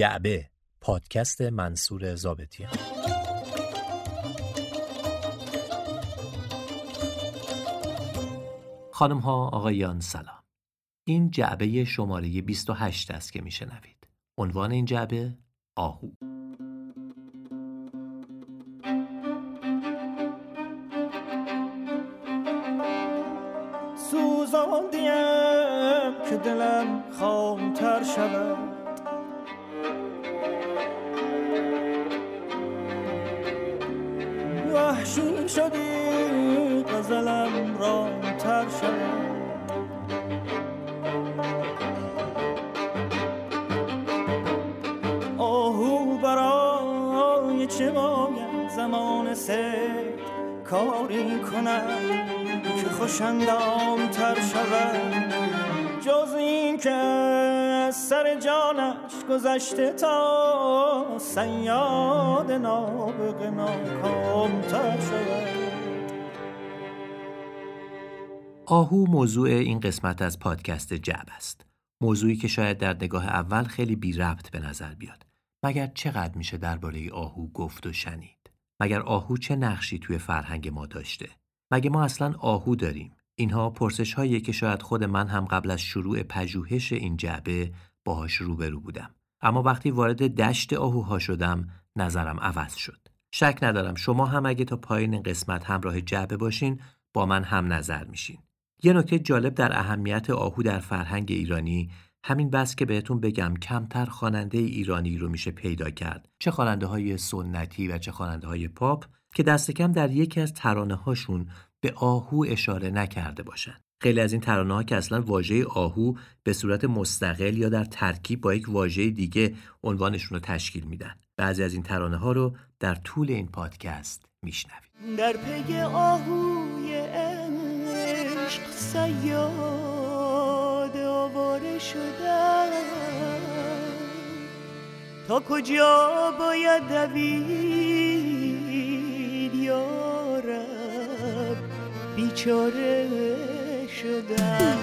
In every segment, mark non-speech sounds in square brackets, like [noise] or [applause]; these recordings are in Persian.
جعبه پادکست منصور زابطی خانم ها آقایان سلام. این جعبه شماره 28 است که میشنوید. عنوان این جعبه آهو. گذشته تا سیاد نابق ناکامتر شود آهو موضوع این قسمت از پادکست جب است. موضوعی که شاید در نگاه اول خیلی بی ربط به نظر بیاد. مگر چقدر میشه درباره آهو گفت و شنید؟ مگر آهو چه نقشی توی فرهنگ ما داشته؟ مگه ما اصلا آهو داریم؟ اینها پرسش هایی که شاید خود من هم قبل از شروع پژوهش این جعبه باهاش روبرو بودم. اما وقتی وارد دشت آهوها شدم نظرم عوض شد. شک ندارم شما هم اگه تا پایین قسمت همراه جعبه باشین با من هم نظر میشین. یه نکته جالب در اهمیت آهو در فرهنگ ایرانی همین بس که بهتون بگم کمتر خواننده ایرانی رو میشه پیدا کرد چه خواننده های سنتی و چه خواننده های پاپ که دست کم در یکی از ترانه هاشون به آهو اشاره نکرده باشند. خیلی از این ترانه ها که اصلا واژه آهو به صورت مستقل یا در ترکیب با یک واژه دیگه عنوانشون رو تشکیل میدن. بعضی از این ترانه ها رو در طول این پادکست میشنوید. در پی آهوی عشق سیاد آواره شدم تا کجا باید دوید یارب بیچاره شدم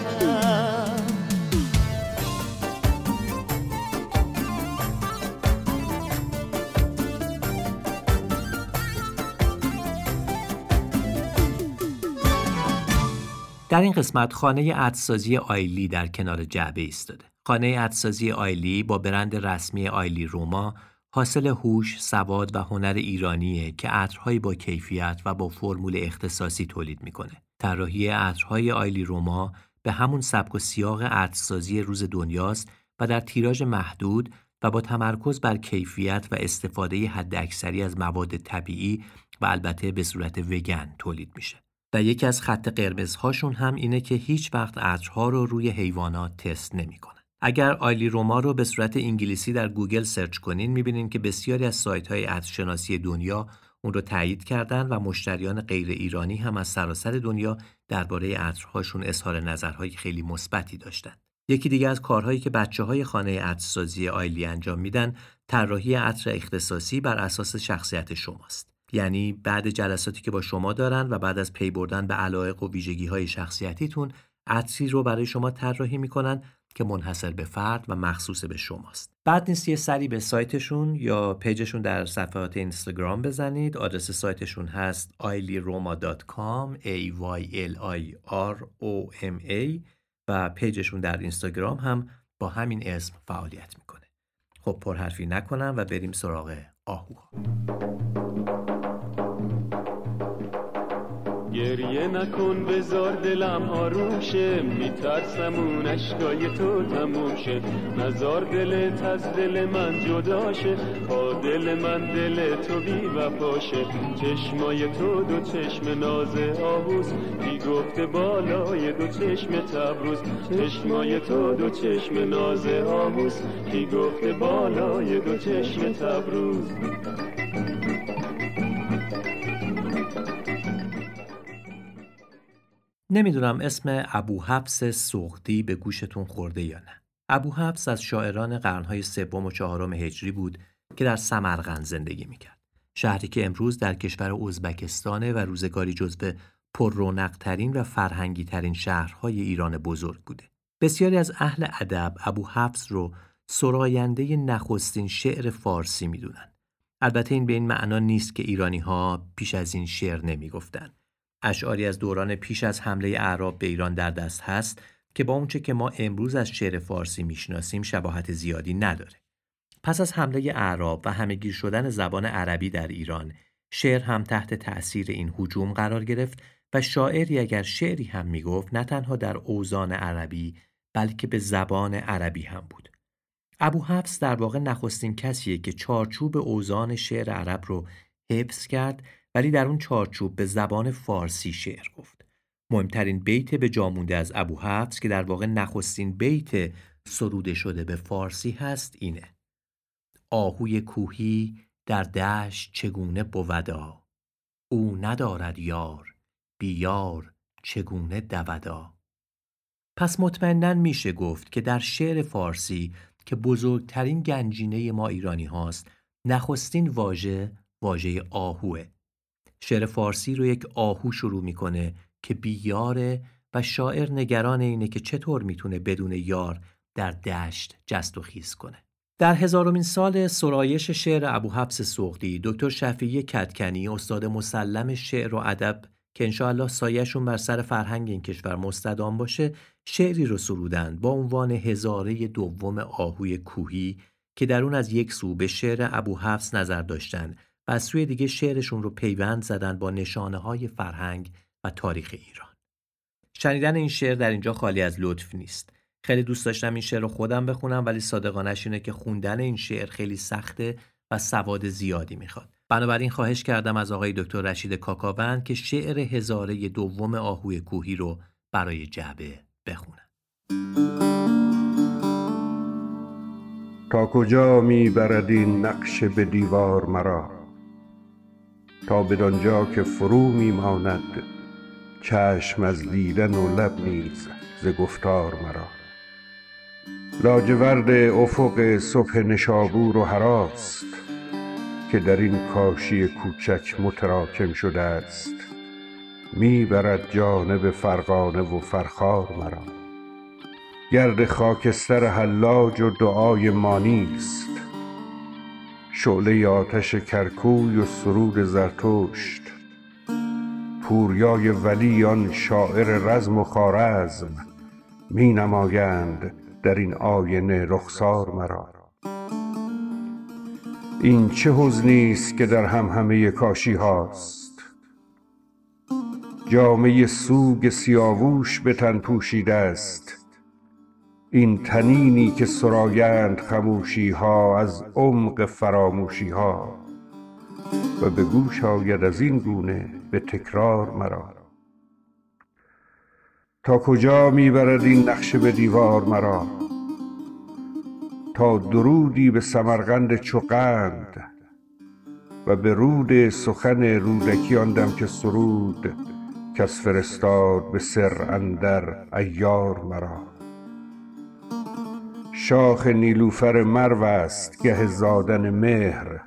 در این قسمت خانه عدسازی آیلی در کنار جعبه ایستاده. خانه عدسازی آیلی با برند رسمی آیلی روما حاصل هوش، سواد و هنر ایرانیه که عطرهایی با کیفیت و با فرمول اختصاصی تولید می‌کنه. طراحی عطرهای آیلی روما به همون سبک و سیاق عطرسازی روز دنیاست و در تیراژ محدود و با تمرکز بر کیفیت و استفاده حداکثری از مواد طبیعی و البته به صورت وگن تولید میشه. و یکی از خط قرمزهاشون هم اینه که هیچ وقت عطرها رو روی حیوانات تست نمی‌کنن. اگر آیلی روما رو به صورت انگلیسی در گوگل search کنین می‌بینین که بسیاری از سایت های عطرشناسی دنیا اون رو تایید کردن و مشتریان غیر ایرانی هم از سراسر دنیا درباره عطرهاشون اظهار نظرهای خیلی مثبتی داشتن. یکی دیگه از کارهایی که بچه های خانه عطرسازی آیلی انجام میدن طراحی عطر اختصاصی بر اساس شخصیت شماست. یعنی بعد جلساتی که با شما دارن و بعد از پی بردن به علایق و ویژگی های شخصیتیتون عطری رو برای شما طراحی می‌کنن که منحصر به فرد و مخصوص به شماست. بعد نیست یه سری به سایتشون یا پیجشون در صفحات اینستاگرام بزنید. آدرس سایتشون هست ailiroma.com a y l i r o m a و پیجشون در اینستاگرام هم با همین اسم فعالیت می‌کنه. خب پرحرفی نکنم و بریم سراغ آهوها. گریه نکن بزار دلم آروشه میترسم اون اشکای تو تموشه نزار دلت از دل من جداشه با دل من دل تو بی وفاشه چشمای تو دو چشم ناز آهوز بی گفته بالای دو چشم تبروز. چشمای تو دو چشم ناز آهوز بی گفته بالای دو چشم تبروز. نمی‌دونم اسم ابو حفص سغدی به گوشتون خورده یا نه. ابو حفص از شاعران قرنهای سوم و چهارم هجری بود که در سمرقند زندگی می‌کرد. شهری که امروز در کشور ازبکستانه و روزگاری جزو پررونقترین و فرهنگی ترین شهرهای ایران بزرگ بوده. بسیاری از اهل ادب ابو حفص رو سراینده نخستین شعر فارسی می‌دونن. البته این به این معنا نیست که ایرانی ها پیش از این شعر نمی گفتن. اشعاری از دوران پیش از حمله اعراب به ایران در دست هست که با اونچه که ما امروز از شعر فارسی می‌شناسیم شباهت زیادی نداره. پس از حمله اعراب و همهگیر شدن زبان عربی در ایران، شعر هم تحت تأثیر این هجوم قرار گرفت و شاعری اگر شعری هم می‌گفت نه تنها در اوزان عربی بلکه به زبان عربی هم بود. ابو حفص در واقع نخستین کسیه که چارچوب اوزان شعر عرب رو حفظ کرد ولی در اون چارچوب به زبان فارسی شعر گفت. مهمترین بیت به جامونده از ابو حفص که در واقع نخستین بیت سروده شده به فارسی هست اینه. آهوی کوهی در دشت چگونه بودا او ندارد یار بیار چگونه دودا پس مطمئنا میشه گفت که در شعر فارسی که بزرگترین گنجینه ما ایرانی هاست نخستین واژه واژه آهوه شعر فارسی رو یک آهو شروع می‌کنه که بیاره و شاعر نگران اینه که چطور می‌تونه بدون یار در دشت جست و خیز کنه. در هزارمین سال سرایش شعر ابو حبس سغدی دکتر شفیعی کتکنی استاد مسلم شعر و ادب که انشاءالله سایهشون بر سر فرهنگ این کشور مستدام باشه شعری رو سرودند با عنوان هزاره دوم آهوی کوهی که در اون از یک سو به شعر ابو حفص نظر داشتن. و از سوی دیگه شعرشون رو پیوند زدن با نشانه های فرهنگ و تاریخ ایران. شنیدن این شعر در اینجا خالی از لطف نیست. خیلی دوست داشتم این شعر رو خودم بخونم ولی صادقانش اینه که خوندن این شعر خیلی سخته و سواد زیادی می‌خواد. بنابراین خواهش کردم از آقای دکتر رشید کاکاوند که شعر هزاره دوم آهوی کوهی رو برای جعبه بخونن. تا کجا می برد این نقش به دیوار مرا تا بدانجا که فرو می ماند چشم از دیدن و لب نیز ز گفتار مرا. لاجورد افق صبح نشابور و هراست که در این کاشی کوچک متراکم شده است. می برد جانب فرغانه و فرخار مرا. گرد خاکستر حلاج و دعای مانی است. شعله آتش کرکوی و سرود زرتشت. پوریای ولی آن شاعر رزم و خارزم می نمایند در این آینه رخسار مرا. این چه حزنی است که در هم همه کاشی هاست؟ جامه سوگ سیاووش به تن پوشیده است. این تنینی که سرایند خموشی ها از عمق فراموشی ها و به گوش آید از این گونه به تکرار مرا. تا کجا می‌برد این نقشه به دیوار مرا؟ تا درودی به سمرقند چوقند و به رود سخن رودکی آن که سرود کس فرستاد به سر اندر ایار مرا. شاخ نیلوفر مرو است گه زادن مهر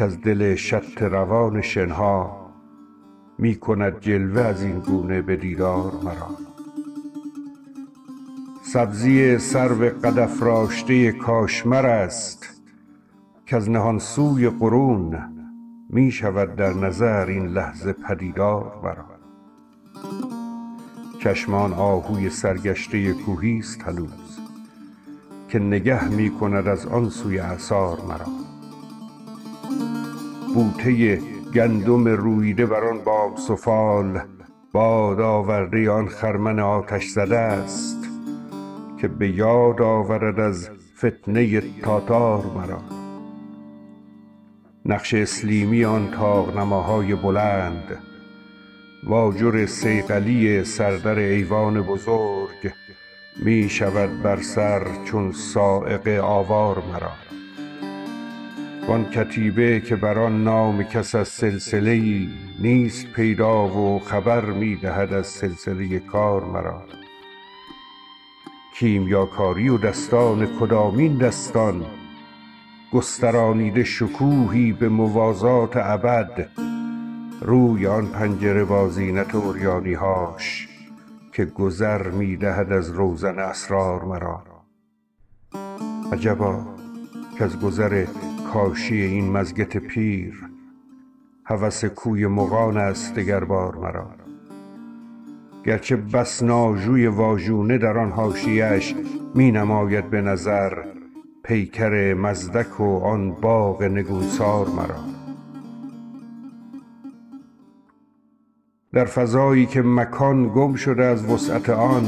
از دل شط روان شنها می کند جلوه از این گونه به دیدار مرا. سبزی سرو قد راشته کاشمر است از نهان سوی قرون می شود در نظر این لحظه پدیدار مرا. چشمان آهوی سرگشته کوهی است هنوز. که نگه می کند از آن سوی اثار مرا. بوته گندم رویده بر آن بام سفال باد آورده آن خرمن آتش زده است که به یاد آورد از فتنه تاتار مرا. نقش اسلیمی آن نماهای بلند واجر سیقلی سردر ایوان بزرگ می شود بر سر چون سائق آوار مرا. وان کتیبه که بر آن نام کس از سلسله ای نیست پیدا و خبر می دهد از سلسله کار مرا. کیمیاکاری و دستان کدامین دستان گسترانیده شکوهی به موازات ابد روی آن پنجره با زینت هاش. که گذر می دهد از روزن اسرار مرا. عجبا که از گذر کاشی این مزگت پیر هوس کوی مغان است دگربار مرا. گرچه بس ناژوی واژونه در آن حاشیهاش می نماید به نظر پیکر مزدک و آن باغ نگونسار مرا. در فضایی که مکان گم شده از وسعت آن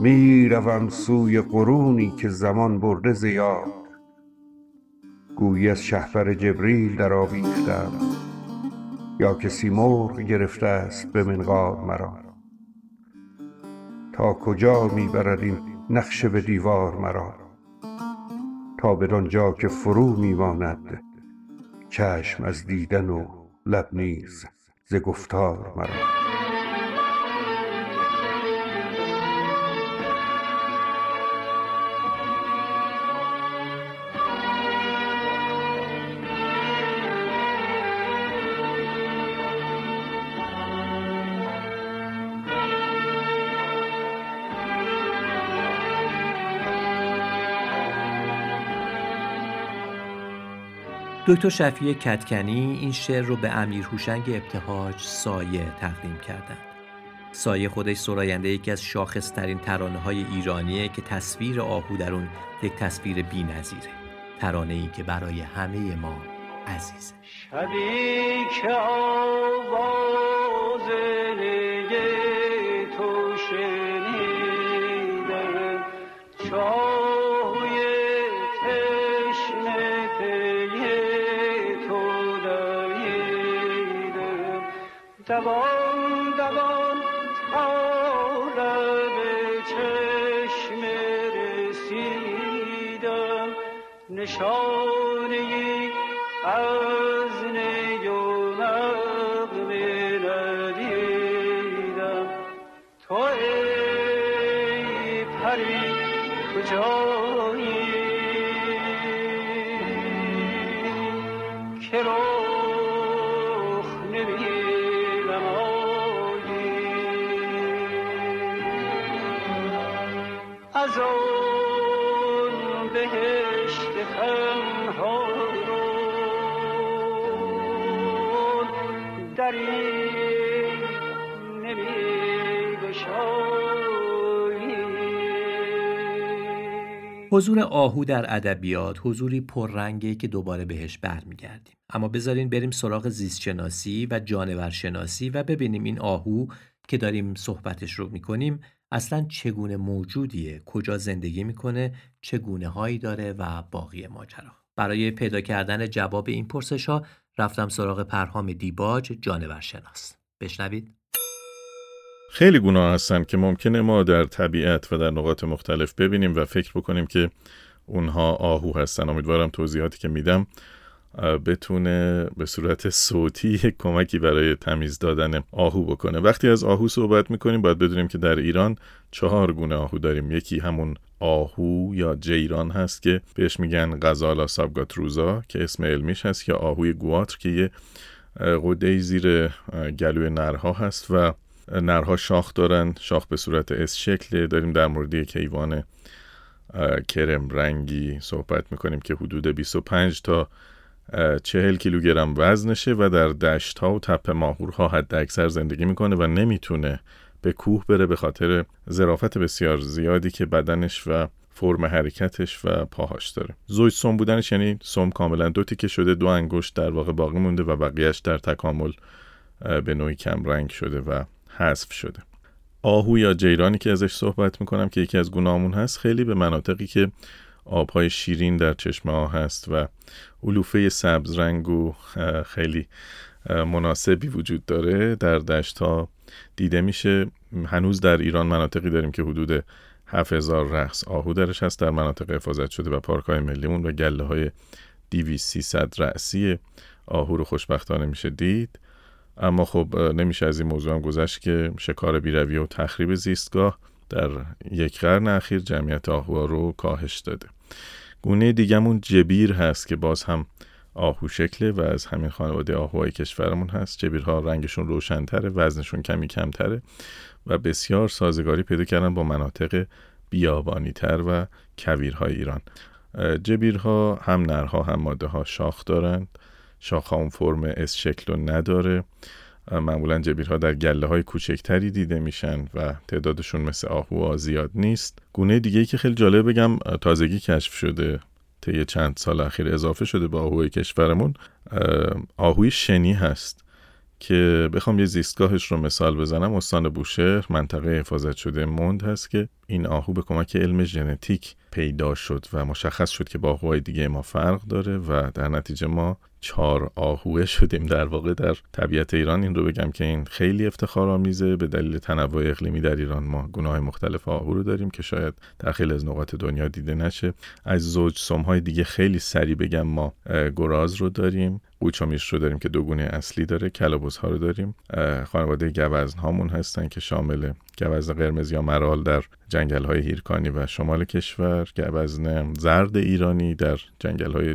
می روم سوی قرونی که زمان برده زیاد. گویی از شهپر جبریل در آویختم یا که سیمرغ گرفته است به منقار مرا. تا کجا می برد این نقش به دیوار مرا؟ تا بدانجا که فرو می ماند چشم از دیدن و لب نیز. ز گفتار مرا. دکتر شفیع کتکنی این شعر رو به امیر هوشنگ ابتهاج سایه تقدیم کردند. سایه خودش سراینده یکی از شاخصترین ترانه های ایرانیه که تصویر آهو در اون یک تصویر بی نظیره. ترانه ای که برای همه ما عزیزه شبی که نشانه دری نمی حضور آهو در ادبیات حضوری پررنگه که دوباره بهش برمیگردیم. اما بذارین بریم سراغ زیستشناسی و جانورشناسی و ببینیم این آهو که داریم صحبتش رو می‌کنیم اصلا چگونه موجودیه کجا زندگی می‌کنه چگونه هایی داره و باقی ماجرا. برای پیدا کردن جواب این پرسش ها رفتم سراغ پرهام دیباج جانورشناس. بشنوید. خیلی گناه هستن که ممکنه ما در طبیعت و در نقاط مختلف ببینیم و فکر بکنیم که اونها آهو هستن. امیدوارم توضیحاتی که میدم بتونه به صورت صوتی کمکی برای تمیز دادن آهو بکنه. وقتی از آهو صحبت می‌کنیم باید بدونیم که در ایران چهار گونه آهو داریم. یکی همون آهو یا جیران هست که بهش میگن غزالا سابگاتروزا که اسم علمیش هست یا آهوی گواتر که یه قده زیر گلوی نرها هست و نرها شاخ دارن. شاخ به صورت اس شکل. داریم در مورد یک حیوان کرم رنگی صحبت می‌کنیم که حدود 25 تا چهل کیلوگرم وزنشه و در دشت ها و تپه ماهورها حد اکثر زندگی می‌کنه و نمی‌تونه به کوه بره به خاطر ظرافت بسیار زیادی که بدنش و فرم حرکتش و پاهاش داره. زوج سوم بودنش یعنی سوم کاملا دو تیکه شده دو انگشت در واقع باقی مونده و بقیهش در تکامل به نوعی کم رنگ شده و حذف شده. آهو یا جیرانی که ازش صحبت می‌کنم که یکی از گناهمون هست خیلی به مناطقی که آبهای شیرین در چشمه ها هست و علوفه سبز رنگ و خیلی مناسبی وجود داره در دشت ها دیده میشه. هنوز در ایران مناطقی داریم که حدود 7000 رقص آهو درش هست در مناطق حفاظت شده و پارک های ملیمون و گله های 2300 رأسی آهو رو خوشبختانه میشه دید. اما خب نمیشه از این موضوع هم گذشت که شکار بیرویه و تخریب زیستگاه در یک قرن اخیر جمعیت آهوها رو کاهش داده. گونه دیگمون جبیر هست که باز هم آهو شکله و از همین خانواده آهوهای کشورمون هست. جبیرها رنگشون روشنتره وزنشون کمی کمتره و بسیار سازگاری پیدا کردن با مناطق بیابانی تر و کویرهای ایران. جبیرها هم نرها هم ماده ها شاخ دارند. شاخ اون فرم اس شکل رو نداره. معمولا جبیرها در گله های کوچکتری دیده میشن و تعدادشون مثل آهو زیاد نیست. گونه دیگه که خیلی جالب بگم تازگی کشف شده. طی چند سال اخیر اضافه شده به آهوی کشورمون آهوی شنی هست که بخوام یه زیستگاهش رو مثال بزنم. استان بوشهر منطقه حفاظت شده مند هست که این آهو به کمک علم ژنتیک پیدا شد و مشخص شد که با آهوهای دیگه ما فرق داره و در نتیجه ما چهار آهوه شدیم در واقع در طبیعت ایران. این رو بگم که این خیلی افتخار آمیزه. به دلیل تنوع اقلیمی در ایران ما گناه مختلف آهو رو داریم که شاید در خیلی از نقاط دنیا دیده نشه. از زوج سمهای دیگه خیلی سریع بگم ما گراز رو داریم. قوچامیش رو داریم که دو گونه اصلی داره کلابوس ها رو داریم. خانواده گوزن هامون هستن که شامل گوزن قرمز یا مرال در جنگل های هیرکانی و شمال کشور گوزن زرد ایرانی در جنگل های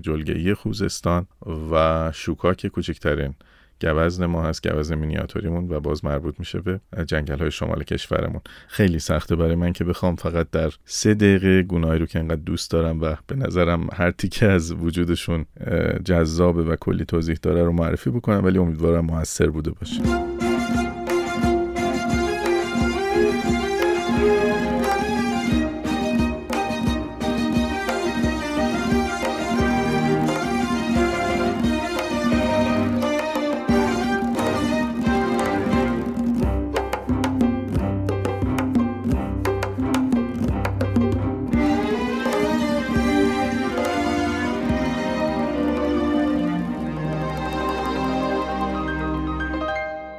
خوزستان و شوکاک کوچکترین گوزن ما هست گوزن مینیاتوریمون و باز مربوط میشه به جنگل های شمال کشورمون. خیلی سخته برای من که بخوام فقط در سه دقیقه گناهی رو که انقدر دوست دارم و به نظرم هر تیکه از وجودشون جذابه و کلی توضیح داره رو معرفی بکنم ولی امیدوارم موثر بوده باشه.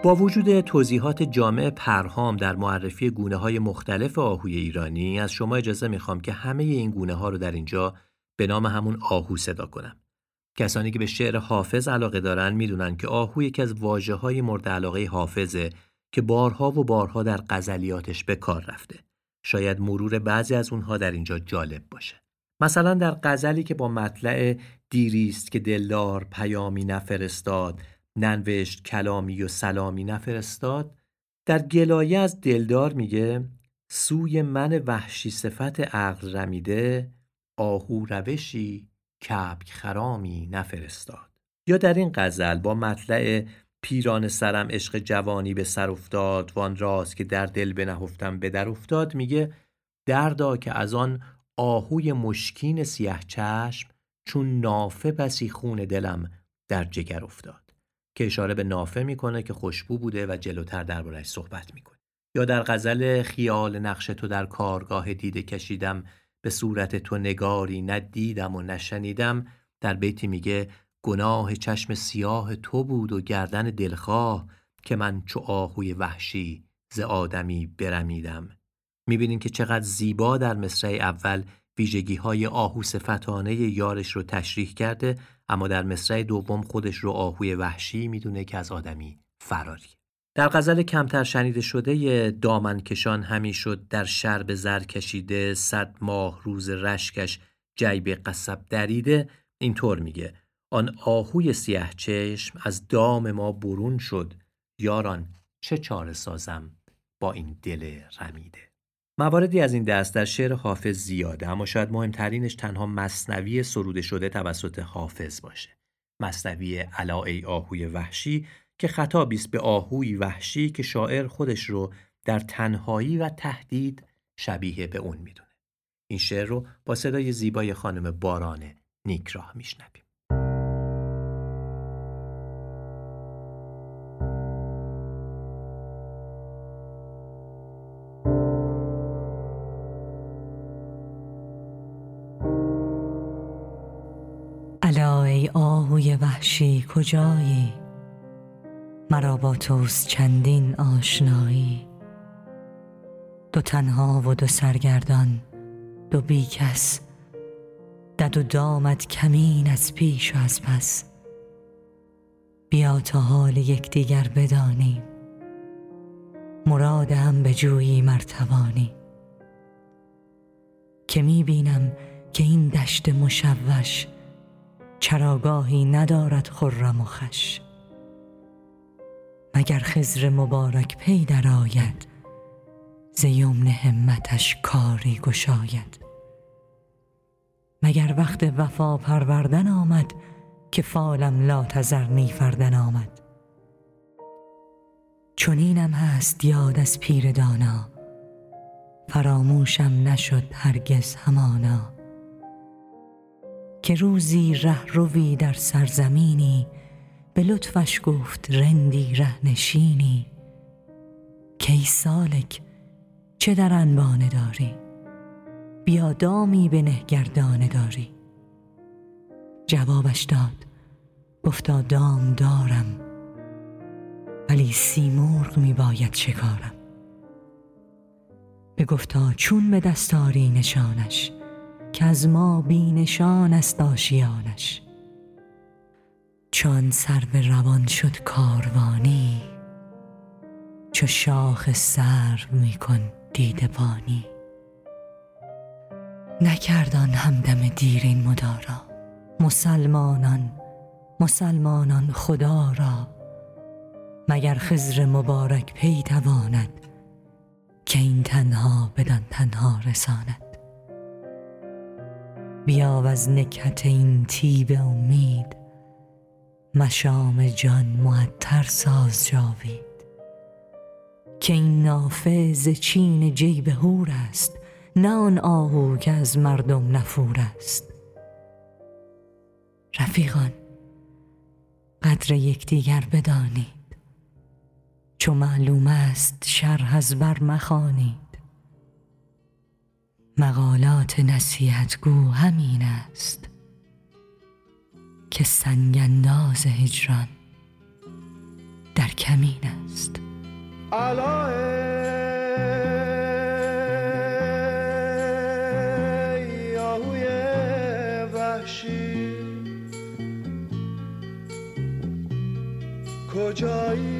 با وجود توضیحات جامع پرهام در معرفی گونه های مختلف آهوی ایرانی از شما اجازه می‌خوام که همه این گونه ها رو در اینجا به نام همون آهو صدا کنم. کسانی که به شعر حافظ علاقه دارن می‌دونن که آهو یکی از واجه های مورد علاقه حافظه که بارها و بارها در غزلیاتش به کار رفته. شاید مرور بعضی از اونها در اینجا جالب باشه. مثلا در غزلی که با مطلع دیریست که دلدار پیامی نفرستاد ننوشت کلامی و سلامی نفرستاد در گلایه از دلدار میگه سوی من وحشی صفت عقل رمیده آهو روشی کبک خرامی نفرستاد. یا در این غزل با مطلع پیران سرم عشق جوانی به سر افتاد وان راست که در دل بنهفتم به در افتاد میگه دردا که از آن آهوی مشکین سیه چشم چون نافه بسی خون دلم در جگر افتاد. که اشاره به نافه می‌کنه که خوشبو بوده و جلوتر دربارش صحبت می‌کنه. یا در غزل خیال نقش تو در کارگاه دیده کشیدم به صورت تو نگاری ندیدم و نشنیدم در بیتی میگه گناه چشم سیاه تو بود و گردن دلخواه که من چو آهوی وحشی ز آدمی برمیدم. می‌بینین که چقدر زیبا در مصرع اول ویژگی های آهو صفتانه یارش رو تشریح کرده اما در مصرع دوم خودش رو آهوی وحشی می‌دونه که از آدمی فراری. در غزل کمتر شنیده شده دامن کشان همی شد در شرب زر کشیده صد ماه روز رشکش جیب قصب دریده. اینطور میگه آن آهوی سیه چشم از دام ما برون شد. یاران چه چاره سازم با این دل رمیده؟ مواردی از این دست در شعر حافظ زیاده اما شاید مهمترینش تنها مصنوی سروده شده توسط حافظ باشه. مصنوی ای آهوی وحشی که خطابی است به آهوی وحشی که شاعر خودش رو در تنهایی و تهدید شبیه به اون می‌دونه. این شعر رو با صدای زیبای خانم باران نیکراه میشنویم. وحشی کجایی؟ مرا با توست چندین آشنایی. دو تنها و دو سرگردان دو بیکس دد و دامت کمین از پیش و از پس. بیا تا حال یکدیگر بدانیم مراد هم به جویی مرتوانی که می بینم که این دشت مشوش چراگاهی ندارد خرم و خش. مگر خزر مبارک پی آید ز یمن همتش کاری گشاید؟ مگر وقت وفا پروردن آمد که فالم لا تزر نیفردن آمد؟ چنینم هست یاد از پیر دانا فراموشم نشد هرگز همانا. که روزی ره روی در سرزمینی به لطفش گفت رندی ره نشینی کی سالک چه در انبانه داری؟ بیا دامی به نهگردانه داری. جوابش داد گفتا دام دارم ولی سیمرغ می باید شکارم. بگفتا چون به دستاری نشانش که از ما بی نشان است آشیانش. چون سرو روان شد کاروانی چو شاخ سرو می کن دیده بانی. نکردان همدم دیرین مدارا مسلمانان مسلمانان خدا را. مگر خزر مبارک پی تواند که این تنها بدان تنها رساند. بیا و از نکهت این تیب امید. مشام جان معطر ساز جاوید. که این نافه چین جیب هور است نه آن آهو که از مردم نفور است. رفیقان قدر یکدیگر بدانید. چو معلوم است شرح از بر مخوانید. مقالات نصیحتگو همین است که سنگنداز هجران در کمین است. وحشی. کجایی؟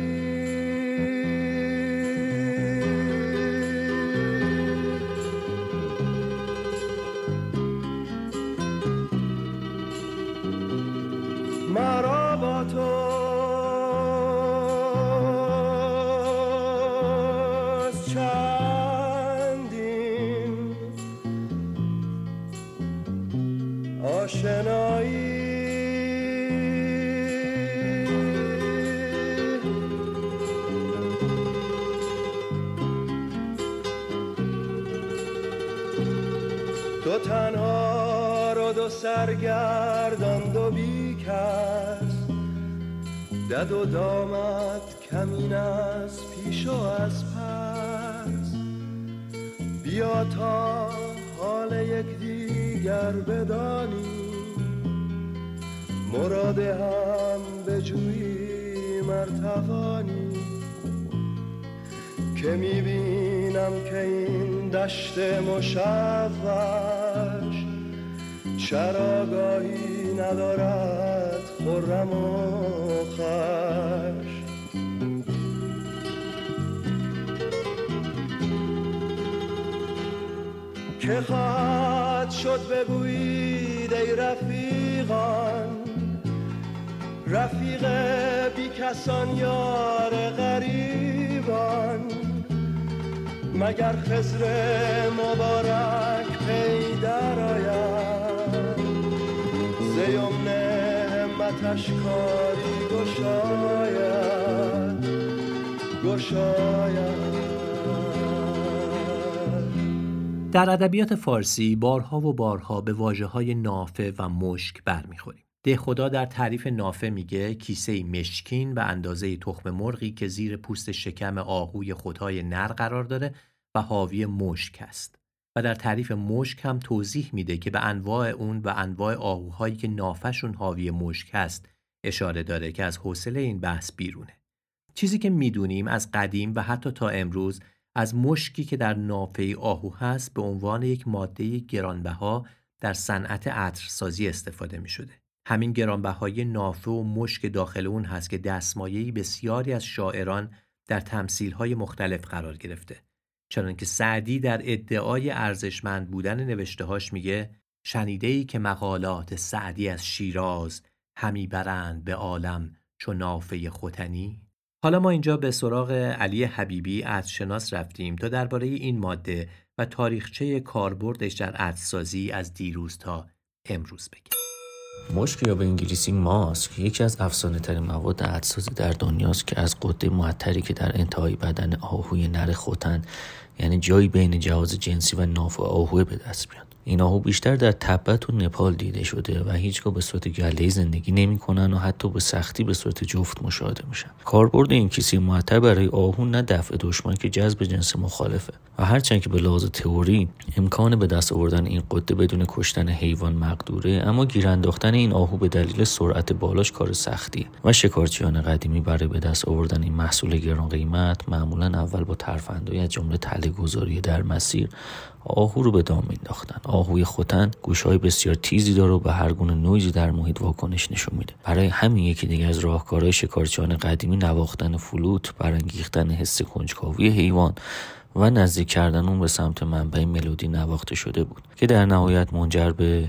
دو تنها رو دو سرگردان دو بیکس. دد و دامت کمین از پیش و از پس. بیا تا حال یک دیگر بدانی. مراد هم بجویی مرتوانی. که می‌بینم که این دشت مشوش. چراگاهی ندارد خرم و خش. که خواهد شد بگویید ای رفیقان. رفیق بی کسان یار غریبان. مگر خزر مبارک پی در آید ز یمن کاری گشاید گشاید در ادبیات فارسی بارها و بارها به واجه های نافه و مشک برمیخوریم. دهخدا در تعریف نافه میگه کیسه مشکین و اندازه تخم مرغی که زیر پوست شکم آهوی خودهای نر قرار داره و حاوی مشک است. و در تعریف مشک هم توضیح میده که به انواع اون و انواع آهوهایی که نافشون حاوی مشک هست اشاره داره که از حوصله این بحث بیرونه. چیزی که می‌دونیم از قدیم و حتی تا امروز از مشکی که در نافه آهو هست به عنوان یک ماده گرانبها در صنعت عطرسازی استفاده می شده. همین گرانبهای نافه و مشک داخل اون هست که دستمایه‌ای بسیاری از شاعران در تمثیل‌های مختلف قرار گرفته. چنانکه سعدی در ادعای ارزشمند بودن نوشته‌هاش میگه شنیده‌ای که مقالات سعدی از شیراز همی برند به عالم چو نافه ختنی حالا ما اینجا به سراغ علی حبیبی شناس رفتیم تا درباره این ماده و تاریخچه کاربردش در عدسازی از دیروز تا امروز بگیم. مشک یا به انگلیسی ماسک؟ یکی از افسانه ترین مواد عدسازی در دنیاست که از قده معطری که در انتهای بدن آهوی نر خوتن یعنی جایی بین جواز جنسی و ناف آهوی به دست بیاد این آهو بیشتر در تبت و نپال دیده شده و هیچگاه به صورت گله زندگی نمی‌کنن و حتی به سختی به صورت جفت مشاهده میشن. کاربرد این کیسه معطر برای آهو نه دفع دشمن که جذب جنس مخالفه و هرچند که به لحاظ تئوری امکان به دست آوردن این قده بدون کشتن حیوان مقدوره اما گیر انداختن این آهو به دلیل سرعت بالاش کار سختیه و شکارچیان قدیمی برای به دست آوردن این محصول گران قیمت معمولا اول با ترفندهای از جمله تله گذاری در مسیر آهو رو به دام مینداختن آهوی خوتن گوشهای بسیار تیزی داره و به هر گونه نویزی در محیط واکنش نشون میده. برای همین یکی دیگه از راهکارهای شکارچیان قدیمی نواختن فلوت برانگیختن حس کنجکاوی حیوان و نزدیک کردن اون به سمت منبع ملودی نواخته شده بود که در نهایت منجر به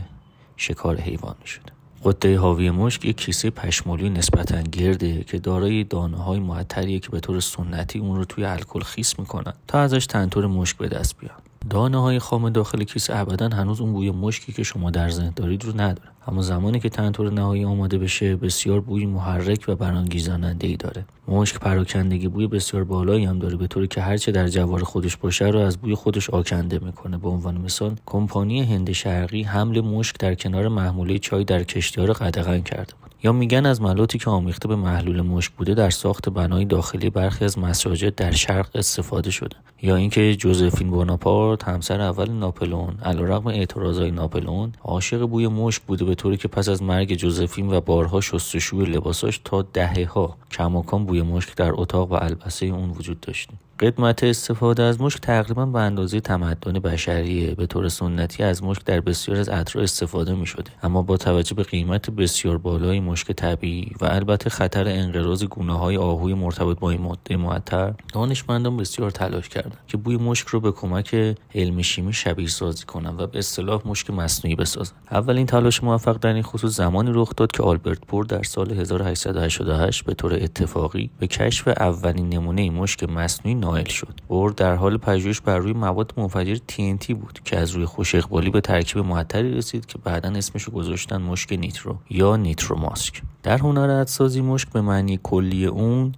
شکار حیوان شده. قطعه حاوی مشک یک کیسه پشمالی نسبتا گرده که دارای دانه های معطریه که به طور سنتی اون رو توی الکل خیس می‌کنن تا ازش تنتور مشک به دست بیاد دانه های خام داخل کیسه ابدا هنوز اون بوی مشکی که شما در ذهن دارید رو نداره. اما زمانی که تنتور نهایی آماده بشه بسیار بوی محرک و برانگیزاننده ای داره. مشک پراکندگی بوی بسیار بالایی هم داره به طوری که هرچه در جوار خودش باشه رو از بوی خودش آکنده می‌کنه. به عنوان مثال کمپانی هند شرقی حمل مشک در کنار محموله چای در کشتیار قدغن کرده بود. یا میگن از ملاتی که آمیخته به محلول مشک بوده در ساخت بنای داخلی برخی از مساجد در شرق استفاده شده. یا اینکه جوزفین بوناپارت همسر اول ناپلئون علیرغم اعتراضهای ناپلئون عاشق بوی مشک بوده به طوری که پس از مرگ جوزفین و بارها شستشوی لباساش تا دهه ها کماکان بوی مشک در اتاق و البسه اون وجود داشتیم قدمت استفاده از مشک تقریبا به اندازه تمدن بشریه. به طور سنتی از مشک در بسیار از عطر استفاده می شده اما با توجه به قیمت بسیار بالای مشک طبیعی و البته خطر انقراض گونه های آهوی مرتبط با این ماده معطر دانشمندان بسیار تلاش کردند که بوی مشک رو به کمک علم شیمی شبیه سازی کنند و به اصطلاح مشک مصنوعی بسازند. اولین تلاش موفق در این خصوص زمانی رخ داد که آلبرت پور در سال 1888 به طور اتفاقی به کشف اولین نمونه مشک مصنوعی نائل شد. اور در حال پژوهش بر روی مواد منفجر TNT بود که از روی خوش اقبالی به ترکیب معطری رسید که بعدا اسمش رو گذاشتن مشک نیترو یا نیترو ماسک در هنر ادسازی مشک به معنی کلی اون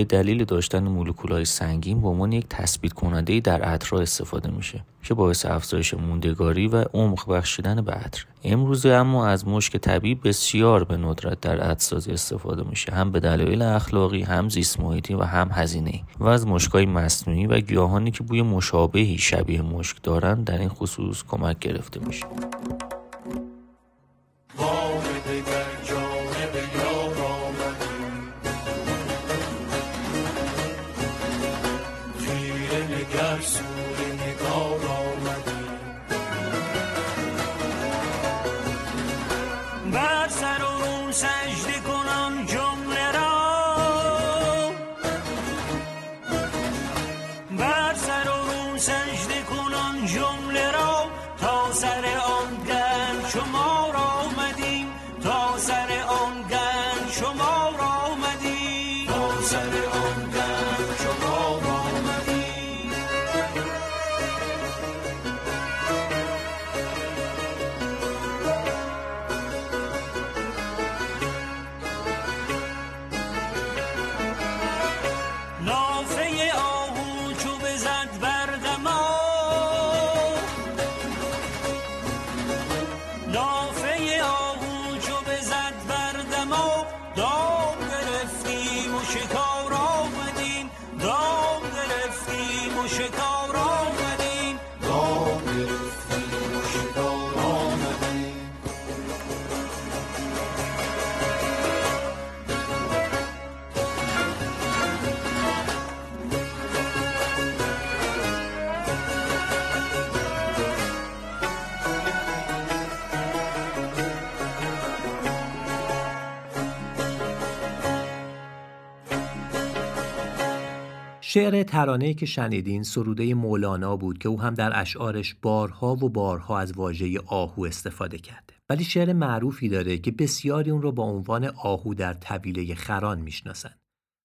به دلیل داشتن مولکولهای سنگین به عنوان یک تثبیت کننده در عطر استفاده میشه که باعث افزایش موندگاری و عمق بخشیدن به عطر. امروزه اما از مشک طبیعی بسیار به ندرت در عطرسازی استفاده میشه هم به دلایل اخلاقی هم زیست محیطی و هم هزینه و از مشکهای مصنوعی و گیاهانی که بوی مشابهی شبیه مشک دارند در این خصوص کمک گرفته میشه. شعر ترانه‌ای که شنیدین سروده مولانا بود که او هم در اشعارش بارها و بارها از واژه آهو استفاده کرده. ولی شعر معروفی داره که بسیاری اون رو با عنوان آهو در طویله خران می‌شناسن.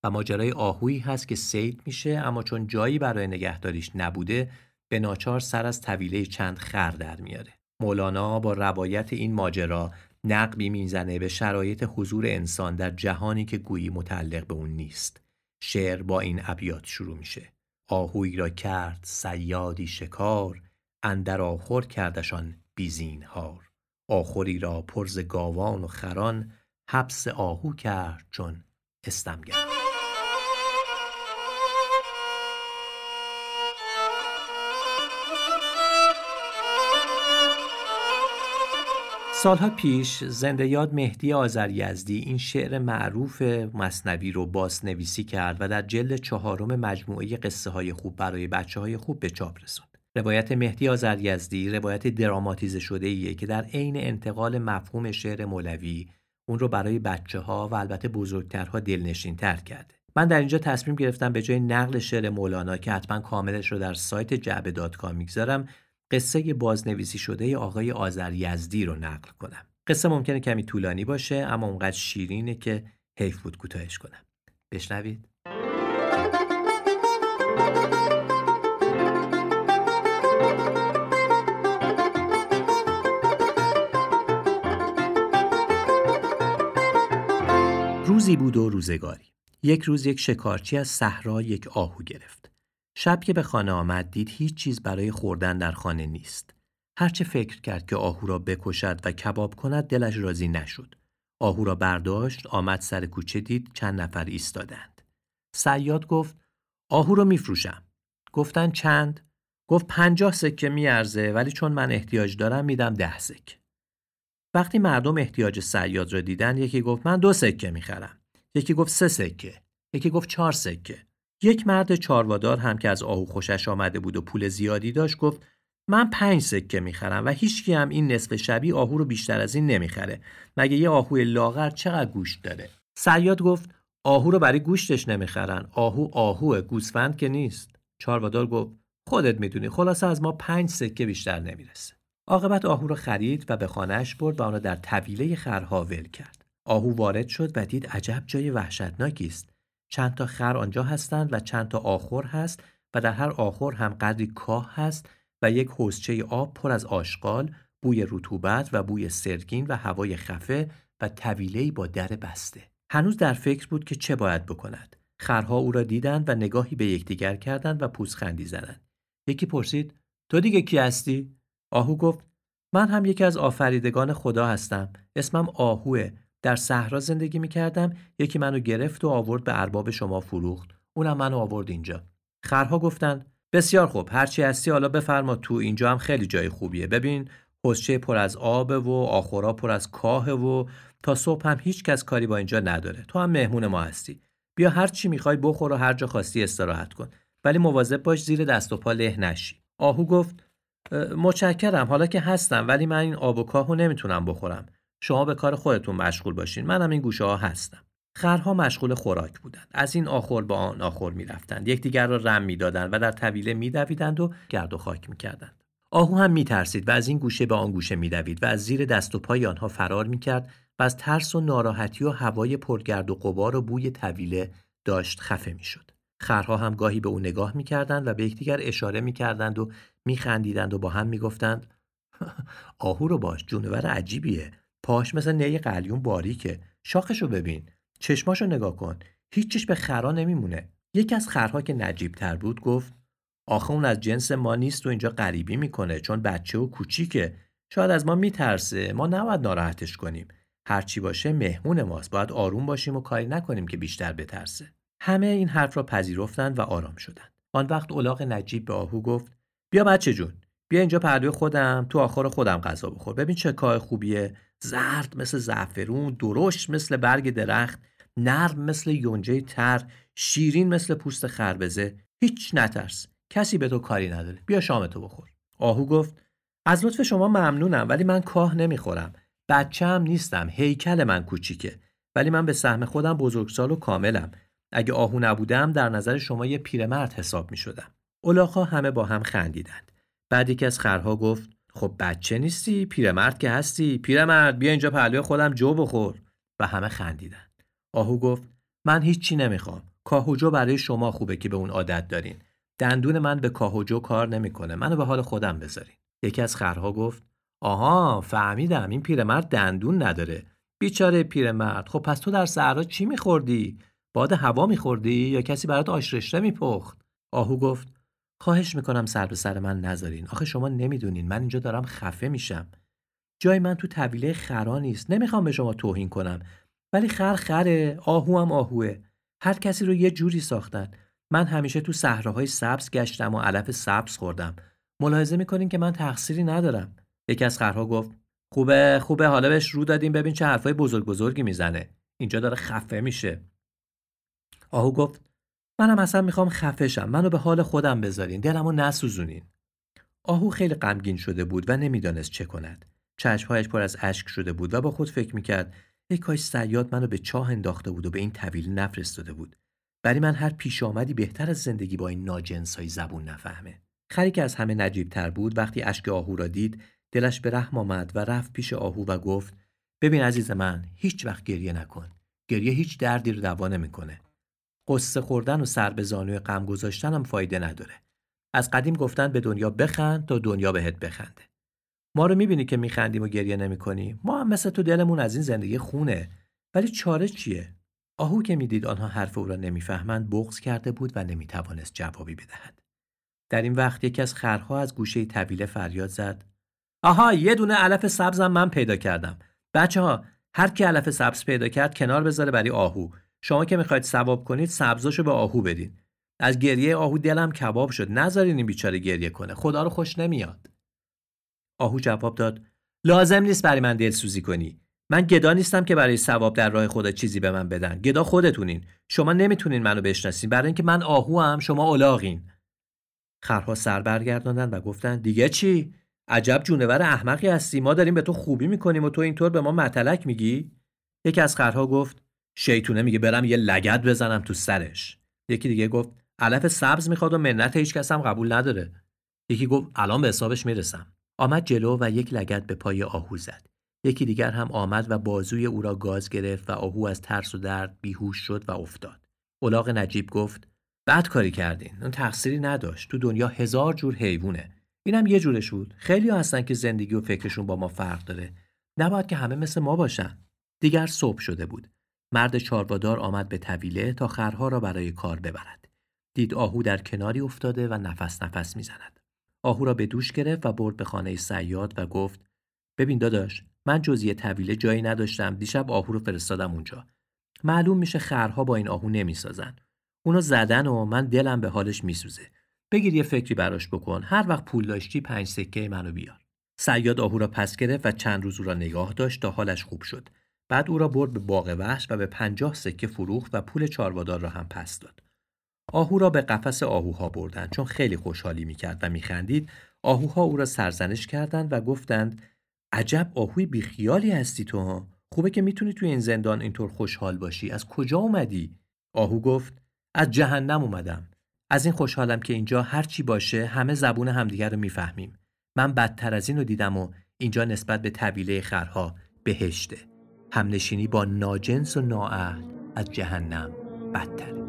و ماجرای آهویی هست که سید میشه اما چون جایی برای نگهداریش نبوده به ناچار سر از طویله چند خر در میاره. مولانا با روایت این ماجرا نقبی می‌زنه به شرایط حضور انسان در جهانی که گویی متعلق به اون نیست. شعر با این ابیات شروع میشه. آهوی را کرد سیادی شکار اندر آخر کردشان بیزینهار. آخری را پرز گاوان و خران حبس آهو کرد چون استمگر سالها پیش زنده یاد مهدی آذریزدی این شعر معروف مصنوی رو نویسی کرد و در جلد چهارم مجموعه قصه های خوب برای بچه های خوب به چاپ رسوند. روایت مهدی آذریزدی روایت دراماتیزه شده ایه که در عین انتقال مفهوم شعر مولوی اون رو برای بچه ها و البته بزرگترها دلنشین تر کرده. من در اینجا تصمیم گرفتم به جای نقل شعر مولانا که حتما کاملش رو در سایت جعبه دات می‌گذارم قصه بازنویسی شده آقای آذر یزدی رو نقل کنم. قصه ممکنه کمی طولانی باشه اما اونقدر شیرینه که حیف بود کوتاهش کنم. بشنوید. روزی بود و روزگاری. یک روز یک شکارچی از صحرا یک آهو گرفت. شب که به خانه آمد دید هیچ چیز برای خوردن در خانه نیست. هرچه فکر کرد که آهو را بکشد و کباب کند دلش راضی نشد. آهو را برداشت آمد سر کوچه دید چند نفر ایستادند. سیاد گفت آهو را میفروشم. گفتن چند؟ گفت پنجاه سکه میارزه ولی چون من احتیاج دارم میدم ده سکه. وقتی مردم احتیاج سیاد را دیدن یکی گفت من دو سکه می‌خرم. یکی گفت سه سکه. یکی گفت چهار سکه. یک مرد چاروادار هم که از آهو خوشش آمده بود و پول زیادی داشت گفت من پنج سکه می‌خرم و هیچکی هم این نصف شبی آهو رو بیشتر از این نمی‌خره. مگه یه آهوی لاغر چقدر گوشت داره؟ سیاد گفت آهو رو برای گوشتش نمی‌خرن. آهو آهوه گوسفند که نیست. چاروادار گفت خودت می‌دونی خلاصه از ما پنج سکه بیشتر نمی‌رسه. عاقبت آهو رو خرید و به خانهش برد و آن را در طویله خرها ول کرد. آهو وارد شد و دید عجب جای وحشتناکی است. چند تا خر آنجا هستند و چند تا آخر هست و در هر آخر هم قدری کاه هست و یک حوزچه آب پر از آشغال، بوی رطوبت و بوی سرگین و هوای خفه و طویله‌ای با در بسته. هنوز در فکر بود که چه باید بکند. خرها او را دیدند و نگاهی به یکدیگر کردند و پوزخندی زدند. یکی پرسید: تو دیگه کی هستی؟ آهو گفت: من هم یکی از آفریدگان خدا هستم. اسمم آهوه در صحرا زندگی می کردم یکی منو گرفت و آورد به ارباب شما فروخت. اونم منو آورد اینجا. خرها گفتند بسیار خوب هرچی هستی حالا بفرما تو اینجا هم خیلی جای خوبیه. ببین حوزچه پر از آب و آخورا پر از کاه و تا صبح هم هیچ کس کاری با اینجا نداره. تو هم مهمون ما هستی. بیا هر چی می‌خوای بخور و هر جا خواستی استراحت کن. ولی مواظب باش زیر دست و پا له نشی. آهو گفت متشکرم حالا که هستم ولی من این آب و کاهو نمی‌تونم بخورم. شما به کار خودتون مشغول باشین. منم این گوشه ها هستم. خرها مشغول خوراک بودند. از این آخر با آن آخر می‌رفتند. یکدیگر را رم می‌دادند و در طویله میدویدند و گرد و خاک می‌کردند. آهو هم میترسید و از این گوشه به آن گوشه میدوید و از زیر دست و پای آنها فرار می‌کرد و از ترس و ناراحتی و هوای پرگرد و غبار و بوی طویله داشت خفه می‌شد. خرها هم گاهی به او نگاه می‌کردند و به یکدیگر اشاره می‌کردند و میخندیدند و با هم می‌گفتند [laughs] آهو رو باش جونور عجیبیه. پاش مثل نی قلیون باریکه. شاخشو ببین. چشماشو نگاه کن. هیچیش به خرا نمیمونه. یکی از خرها که نجیب تر بود گفت آخه اون از جنس ما نیست و اینجا غریبی می‌کنه چون بچه و کوچیکه. شاید از ما میترسه. ما نباید ناراحتش کنیم. هرچی باشه مهمون ماست. باید آروم باشیم و کاری نکنیم که بیشتر بترسه. همه این حرف را پذیرفتند و آرام شدند. آن وقت الاغ نجیب به آهو گفت بیا بچه جون بیا اینجا پهلوی خودم تو آخر خودم غذا بخور. ببین چه کاه خوبیه. زرد مثل زعفرون درشت مثل برگ درخت نرم مثل یونجه تر شیرین مثل پوست خربزه. هیچ نترس. کسی به تو کاری نداره. بیا شامتو بخور. آهو گفت از لطف شما ممنونم ولی من کاه نمی‌خورم. بچه هم نیستم. هیکل من کوچیکه. ولی من به سهم خودم بزرگسال و کاملم. اگه آهو نبودم در نظر شما یه پیرمرد حساب می شدم. همه با هم خندیدند. بعد یکی از خرها گفت خب بچه نیستی پیرمرد که هستی. پیرمرد بیا اینجا پهلوی خودم جو بخور. و همه خندیدن. آهو گفت من هیچی نمی‌خوام. کاهوجو برای شما خوبه که به اون عادت دارین. دندون من به کاهوجو کار نمی‌کنه. منو به حال خودم بذارین. یکی از خرها گفت آها فهمیدم. این پیرمرد دندون نداره. بیچاره پیرمرد خب پس تو در صحرا چی میخوردی؟ باد هوا میخوردی یا کسی برات آش رشته میپخت؟ آهو گفت خواهش می‌کنم سر به سر من نذارین. آخه شما نمی‌دونین. من اینجا دارم خفه میشم. جای من تو طویله خرا نیست. نمی‌خوام به شما توهین کنم. ولی خر خره. آهو هم آهوه. هر کسی رو یه جوری ساختن. من همیشه تو صحراهای سبز گشتم و علف سبز خوردم. ملاحظه می‌کنین که من تقصیری ندارم. یکی از خرها گفت خوبه خوبه. حالا بهش رو دادیم. ببین چه حرفای بزرگ بزرگی می‌زنه. اینجا داره خفه میشه. آهو گفت منم اصلا می‌خوام خفشم. منو به حال خودم بذارین. دلمو نسوزونین. آهو خیلی غمگین شده بود و نمی‌دانست چه کند. چشمهایش پر از اشک شده بود و با خود فکر می‌کرد ای کاش سیاد منو به چاه انداخته بود و به این طویل نفرستاده بود. برای من هر پیش آمدی بهتر از زندگی با این ناجنسای زبون نفهمه. خری که از همه نجیب تر بود وقتی اشک آهو را دید دلش به رحم آمد و رفت پیش آهو و گفت ببین عزیز من هیچ وقت گریه نکن. گریه هیچ دردی رو دوا نمی‌کنه. قصه خوردن و سر به زانوی غم گذاشتن هم فایده نداره. از قدیم گفتن به دنیا بخند تا دنیا بهت بخنده. ما رو می‌بینی که میخندیم و گریه نمی‌کنی. ما هم مثل تو دلمون از این زندگی خونه. ولی چاره چیه؟ آهو که می‌دید آنها حرف او را نمی‌فهمند بغض کرده بود و نمی‌توانست جوابی بدهد. در این وقت یکی از خرها از گوشه طویله فریاد زد. آها یه دونه علف سبزم من پیدا کردم. بچه ها هر کی علف سبز پیدا کرد کنار بذاره برای آهو. شما که می‌خواید ثواب کنید سبزاشو به آهو بدین. از گریه آهو دلم کباب شد. نذارین این بیچاره گریه کنه. خدا رو خوش نمیاد. آهو جواب داد. لازم نیست برای من دلسوزی کنی. من گدا نیستم که برای ثواب در راه خدا چیزی به من بدن. گدا خودتونین. شما نمی‌تونین منو بشناسین. برای اینکه من آهو هم شما الاغین خرها سر برگرداندن و گفتن دیگه چی؟ عجب جونور احمقی هستی. ما داریم به تو خوبی می‌کنیم و تو اینطور به ما متلک میگی؟ یکی از خرها گفت شیطونه میگه برم یه لگد بزنم تو سرش. یکی دیگه گفت علف سبز می‌خواد و منت هیچ کس هم قبول نداره. یکی گفت الان به حسابش می‌رسم. آمد جلو و یک لگد به پای آهو زد. یکی دیگر هم آمد و بازوی او را گاز گرفت و آهو از ترس و درد بیهوش شد و افتاد. الاغ نجیب گفت بد کاری کردین اون تقصیری نداشت. تو دنیا هزار جور حیوونه. اینم یه جورش بود. خیلی هستن که زندگی و فکرشون با ما فرق داره. نباید که همه مثل ما باشن. دیگر صبح شده بود. مرد چاربادار آمد به طویله تا خرها را برای کار ببرد. دید آهو در کناری افتاده و نفس نفس می‌زند. آهو را به دوش گرفت و برد به خانه سیاد و گفت ببین داداش من جزی طویله جایی نداشتم. دیشب آهو رو فرستادم اونجا. معلوم میشه خرها با این آهو نمی‌سازن. اونو زدن و من دلم به حالش میسوزه. بگیر یه فکری براش بکن. هر وقت پول داشتی پنج سکه منو بیار. سیاد آهو را پس گرفت و چند روز او را نگاه داشت تا حالش خوب شد. بعد او را برد به باغ وحش و به پنجاه سکه فروخت و پول چاروادار را هم پس داد. آهو را به قفس آهوها بردند چون خیلی خوشحالی می‌کرد و میخندید. آهوها او را سرزنش کردند و گفتند عجب آهوی بیخیالی هستی تو ها. خوبه که می‌تونی توی این زندان اینطور خوشحال باشی. از کجا اومدی؟ آهو گفت از جهنم اومدم. از این خوشحالم که اینجا هر چی باشه همه زبون همدیگر رو می‌فهمیم. من بدتر از این رو دیدم و اینجا نسبت به طویله خرها بهشته. همنشینی با ناجنس و نااهل از جهنم بدتره.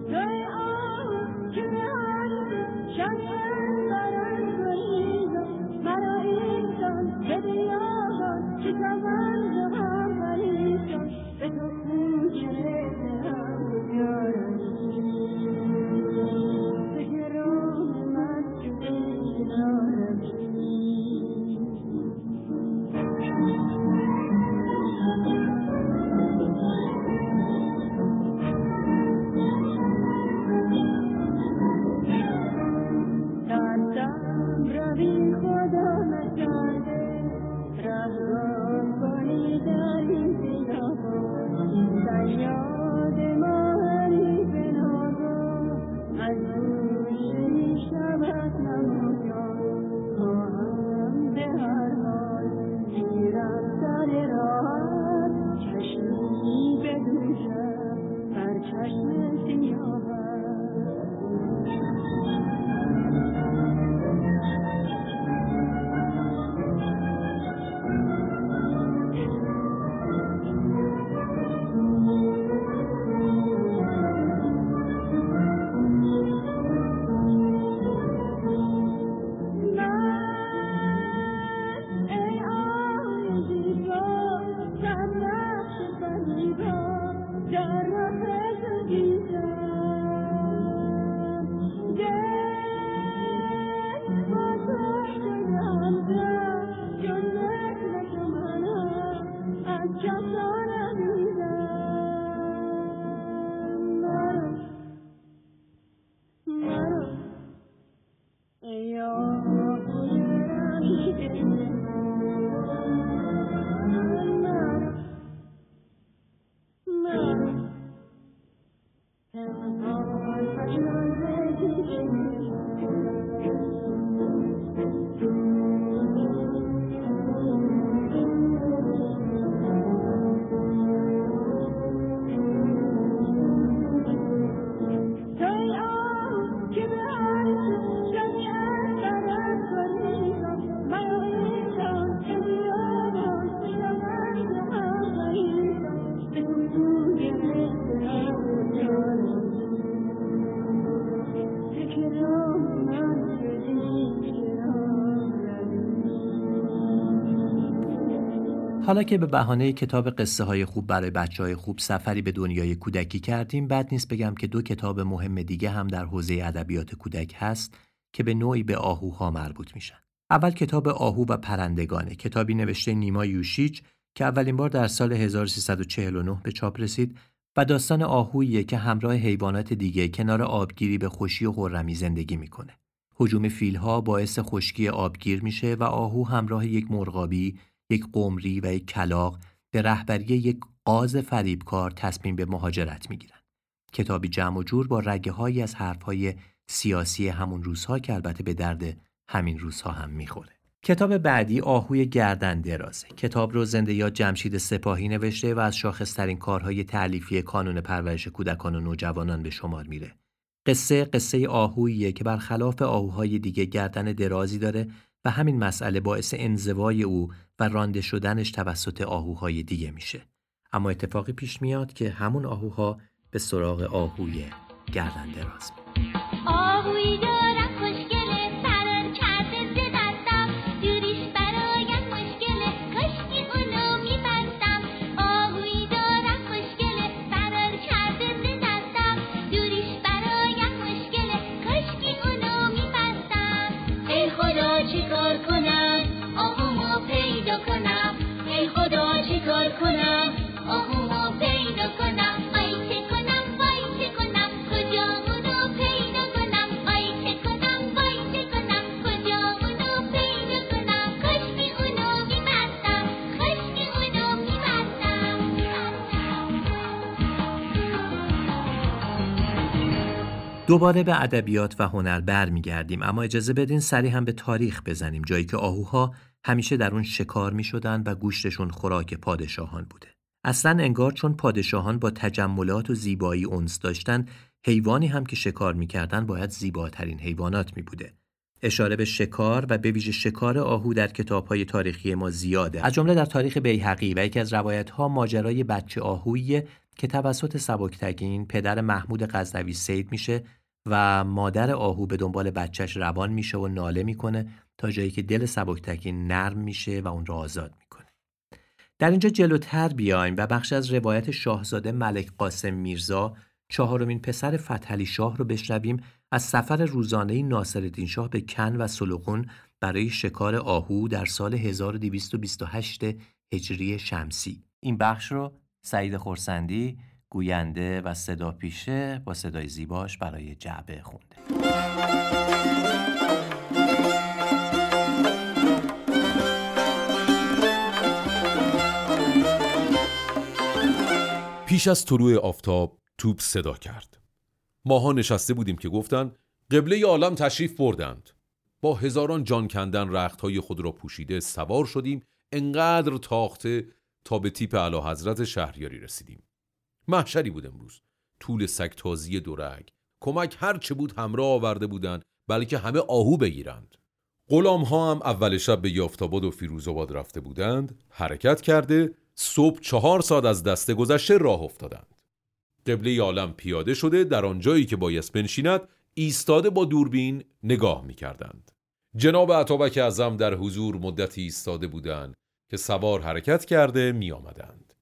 حالا که به بهانه کتاب قصه های خوب برای بچه های خوب سفری به دنیای کودکی کردیم بد نیست بگم که دو کتاب مهم دیگه هم در حوزه ادبیات کودک هست که به نوعی به آهوها مربوط میشن. اول کتاب آهو و پرندگانه کتابی نوشته نیما یوشیچ که اولین بار در سال 1349 به چاپ رسید و داستان آهویه که همراه حیوانات دیگه کنار آبگیری به خوشی و خرمی زندگی می‌کنه. حجوم فیلها باعث خشکی آبگیر میشه و آهو همراه یک مرغابی، یک قمری و یک کلاق به رهبری یک قاز فریبکار تصمیم به مهاجرت می‌گیرن. کتابی جمع و جور با رگه هایی از حرفهای سیاسی همون روزها که البته به درد همین روزها هم می‌خوره. کتاب بعدی آهوی گردن درازه. کتاب رو زنده یاد جمشید سپاهی نوشته و از شاخصترین کارهای تعلیفی کانون پرورش کودکان و نوجوانان به شمار میره. قصه قصه آهوییه که برخلاف آهوهای دیگه گردن درازی داره و همین مسئله باعث انزوای او و رانده شدنش توسط آهوهای دیگه میشه. اما اتفاقی پیش میاد که همون آهوها به سراغ آهوی گردن دراز آهوی دوباره به ادبیات و هنر برمیگردیم اما اجازه بدین سری هم به تاریخ بزنیم جایی که آهوها همیشه در اون شکار می شدن و گوشتشون خوراک پادشاهان بوده. اصلا انگار چون پادشاهان با تجملات و زیبایی اونس داشتن حیوانی هم که شکار می‌کردن باید زیباترین حیوانات می بوده. اشاره به شکار و به ویژه شکار آهو در کتابهای تاریخی ما زیاده از جمله در تاریخ بیهقی و یکی از روایت ها ماجرای بچه آهویی که توسط سبکتگین پدر محمود غزنوی سید میشه و مادر آهو به دنبال بچهش روان میشه و ناله می‌کنه تا جایی که دل سبکتگین نرم میشه و اون را آزاد می‌کنه. در اینجا جلوتر بیایم و بخش از روایت شاهزاده ملک قاسم میرزا چهارمین پسر فتحعلی شاه رو بشنویم. از سفر روزانه ناصرالدین شاه به کن و سلوغون برای شکار آهو در سال 1228 هجری شمسی. این بخش رو سعید خورسندی گوینده و صدا پیشه با صدای زیباش برای جعبه خونده. پیش از طلوع آفتاب توپ صدا کرد. ماها نشسته بودیم که گفتن قبله عالم تشریف بردند. با هزاران جان کندن رختهای خود را پوشیده سوار شدیم انقدر تاخته تا به تیپ علا حضرت شهریاری رسیدیم. محشری بود امروز. طول سکتازی دورگ. کمک هر چه بود همراه آورده بودند بلکه همه آهو بگیرند. غلام ها هم اول شب به یافتاباد و فیروزآباد رفته بودند حرکت کرده صبح چهار ساعت از دسته گذشته راه افتادند قبله عالم پیاده شده در آنجایی که بایست بنشیند ایستاده با دوربین نگاه می کردند. جناب عطابک اعظم در حضور مدتی ایستاده بودند که سوار حرکت کرده می آمدند.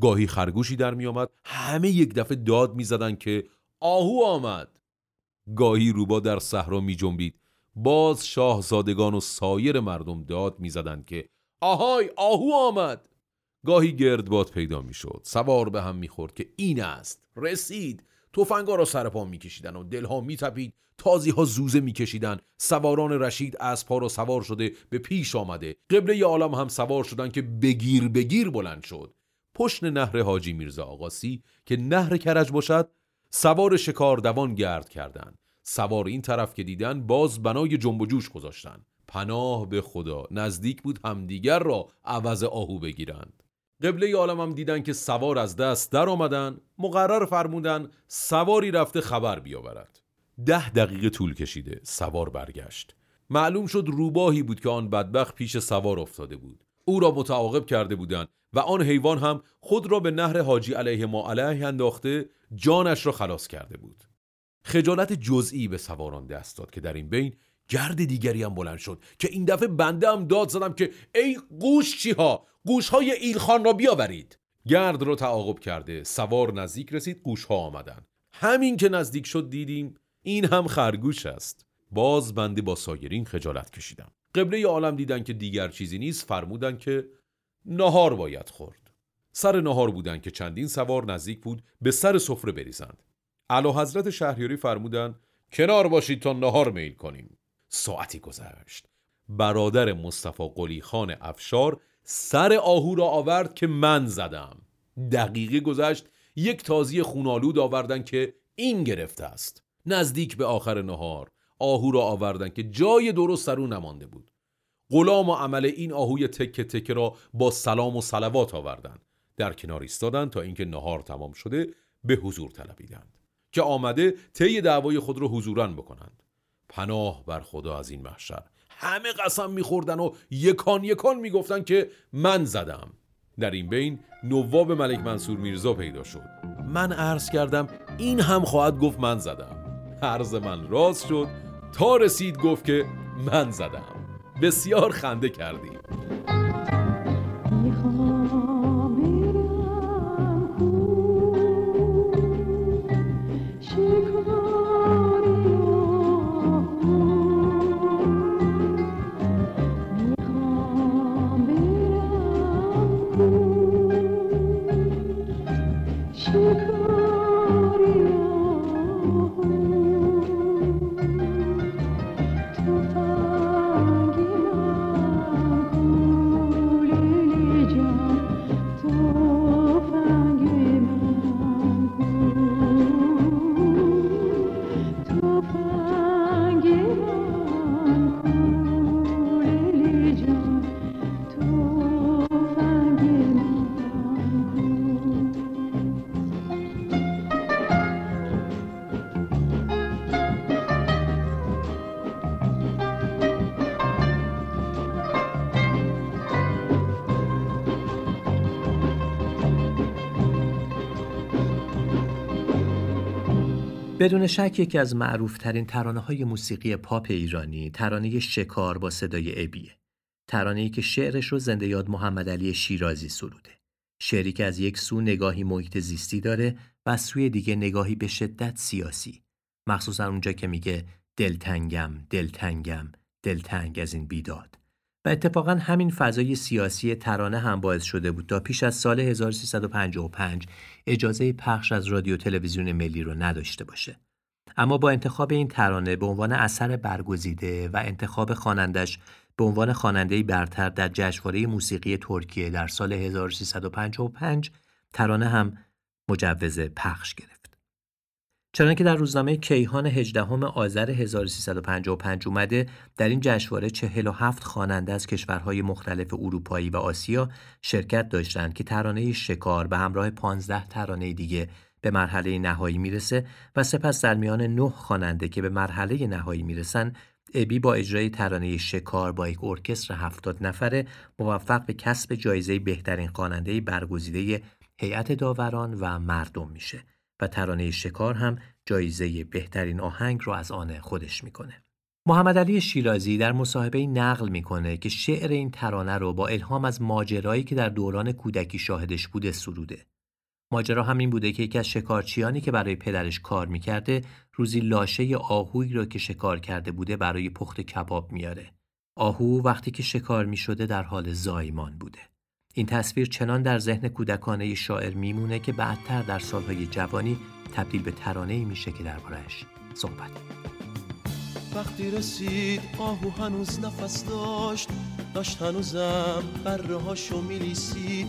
گاهی خرگوشی در می آمد همه یک دفعه داد می زدن که آهو آمد گاهی روبا در صحرا می جنبید باز شاهزادگان و سایر مردم داد می زدن که آهای آهو آمد گاهی گردباد پیدا می شد سوار به هم می خورد که این است. رسید. توفنگا را سر پا میکشیدن و دلها میتپید. تازی ها زوزه میکشیدن. سواران رشید اسبها را سوار شده به پیش آمده. قبله عالم هم سوار شدن که بگیر بگیر بلند شد. پشت نهر حاجی میرزا آقاسی که نهر کرج باشد سوار شکار دوان گرد کردند. سوار این طرف که دیدن باز بنای جنب و جوش گذاشتن. پناه به خدا. نزدیک بود همدیگر را عوض آهو بگیرند. قبله عالم هم دیدن که سوار از دست در آمدن مقرر فرمودن سواری رفته خبر بیاورد. ده دقیقه طول کشیده سوار برگشت. معلوم شد روباهی بود که آن بدبخت پیش سوار افتاده بود. او را متعاقب کرده بودند و آن حیوان هم خود را به نهر حاجی علیه ما علیه انداخته جانش را خلاص کرده بود. خجالت جزئی به سواران دست داد که در این بین گرد دیگری هم بلند شد که این دفعه بنده هم داد زدم که ای قوش چی ها گوشهای ایلخان را بیاورید. گرد را تعاقب کرده سوار نزدیک رسید گوشها آمدن. همین که نزدیک شد دیدیم این هم خرگوش است. باز بنده با سایرین خجالت کشیدم. قبله عالم دیدن که دیگر چیزی نیست فرمودن که نهار باید خورد. سر نهار بودن که چندین سوار نزدیک بود به سر سفره بریزند. اعلی حضرت شهریاری فرمودن کنار باشید تا نهار میل کنیم. ساعتی گذشت. برادر مصطفی قلی خان افشار سر آهو را آورد که من زدم. دقیقه گذشت یک تازی خونالود آوردن که این گرفته است. نزدیک به آخر نهار آهو را آوردن که جای درست در او نمانده بود. غلام و عمل این آهوی تکه تکه را با سلام و صلوات آوردند در کنار ایستادند تا اینکه نهار تمام شده به حضور طلبیدند. که آمده طی دعوای خود را حضوران بکنند. پناه بر خدا از این محشر. همه قسم میخوردن و یکان یکان می‌گفتن که من زدم. در این بین نواب ملک منصور میرزا پیدا شد. من عرض کردم این هم خواهد گفت من زدم. عرض من راست شد. تا رسید گفت که من زدم. بسیار خنده کردیم. Chico. بدون شک یکی از معروفترین ترانه های موسیقی پاپ ایرانی ترانه شکار با صدای ابیه. ترانه‌ای که شعرش رو زنده یاد محمد علی شیرازی سروده. شعری که از یک سو نگاهی محیط زیستی داره و از سوی دیگه نگاهی به شدت سیاسی. مخصوصا اونجا که میگه دلتنگم، دلتنگم، دلتنگ از این بیداد. و اتفاقا همین فضای سیاسی ترانه هم باعث شده بود تا پیش از سال 1355 اجازه پخش از رادیو تلویزیون ملی رو نداشته باشه. اما با انتخاب این ترانه به عنوان اثر برگزیده و انتخاب خوانندش به عنوان خواننده برتر در جشنواره موسیقی ترکیه در سال 1355 ترانه هم مجوز پخش گرفت. چنانکه در روزنامه کیهان 18 آذر 1355 اومده در این جشنواره 47 خواننده از کشورهای مختلف اروپایی و آسیا شرکت داشتند که ترانه شکار به همراه 15 ترانه دیگه به مرحله نهایی می‌رسه و سپس در میان 9 خواننده که به مرحله نهایی می‌رسن ابی با اجرای ترانه شکار با یک ارکستر 70 نفره موفق به کسب جایزه بهترین خواننده برگزیده هیئت داوران و مردم میشه. و ترانه شکار هم جایزه بهترین آهنگ رو از آن خودش می‌کنه. محمد علی شیرازی در مصاحبه نقل می‌کنه که شعر این ترانه رو با الهام از ماجرایی که در دوران کودکی شاهدش بوده سروده. ماجرا همین بوده که یکی از شکارچیانی که برای پدرش کار می‌کرده روزی لاشه آهویی را که شکار کرده بوده برای پخت کباب میاره. آهو وقتی که شکار می‌شده در حال زایمان بوده. این تصویر چنان در ذهن کودکانه شاعر میمونه که بعدتر در سالهای جوانی تبدیل به ترانه میشه که دربارهش صحبت وقتی رسید آهو هنوز نفس داشت داشت هنوزم بره هاشو میلیسید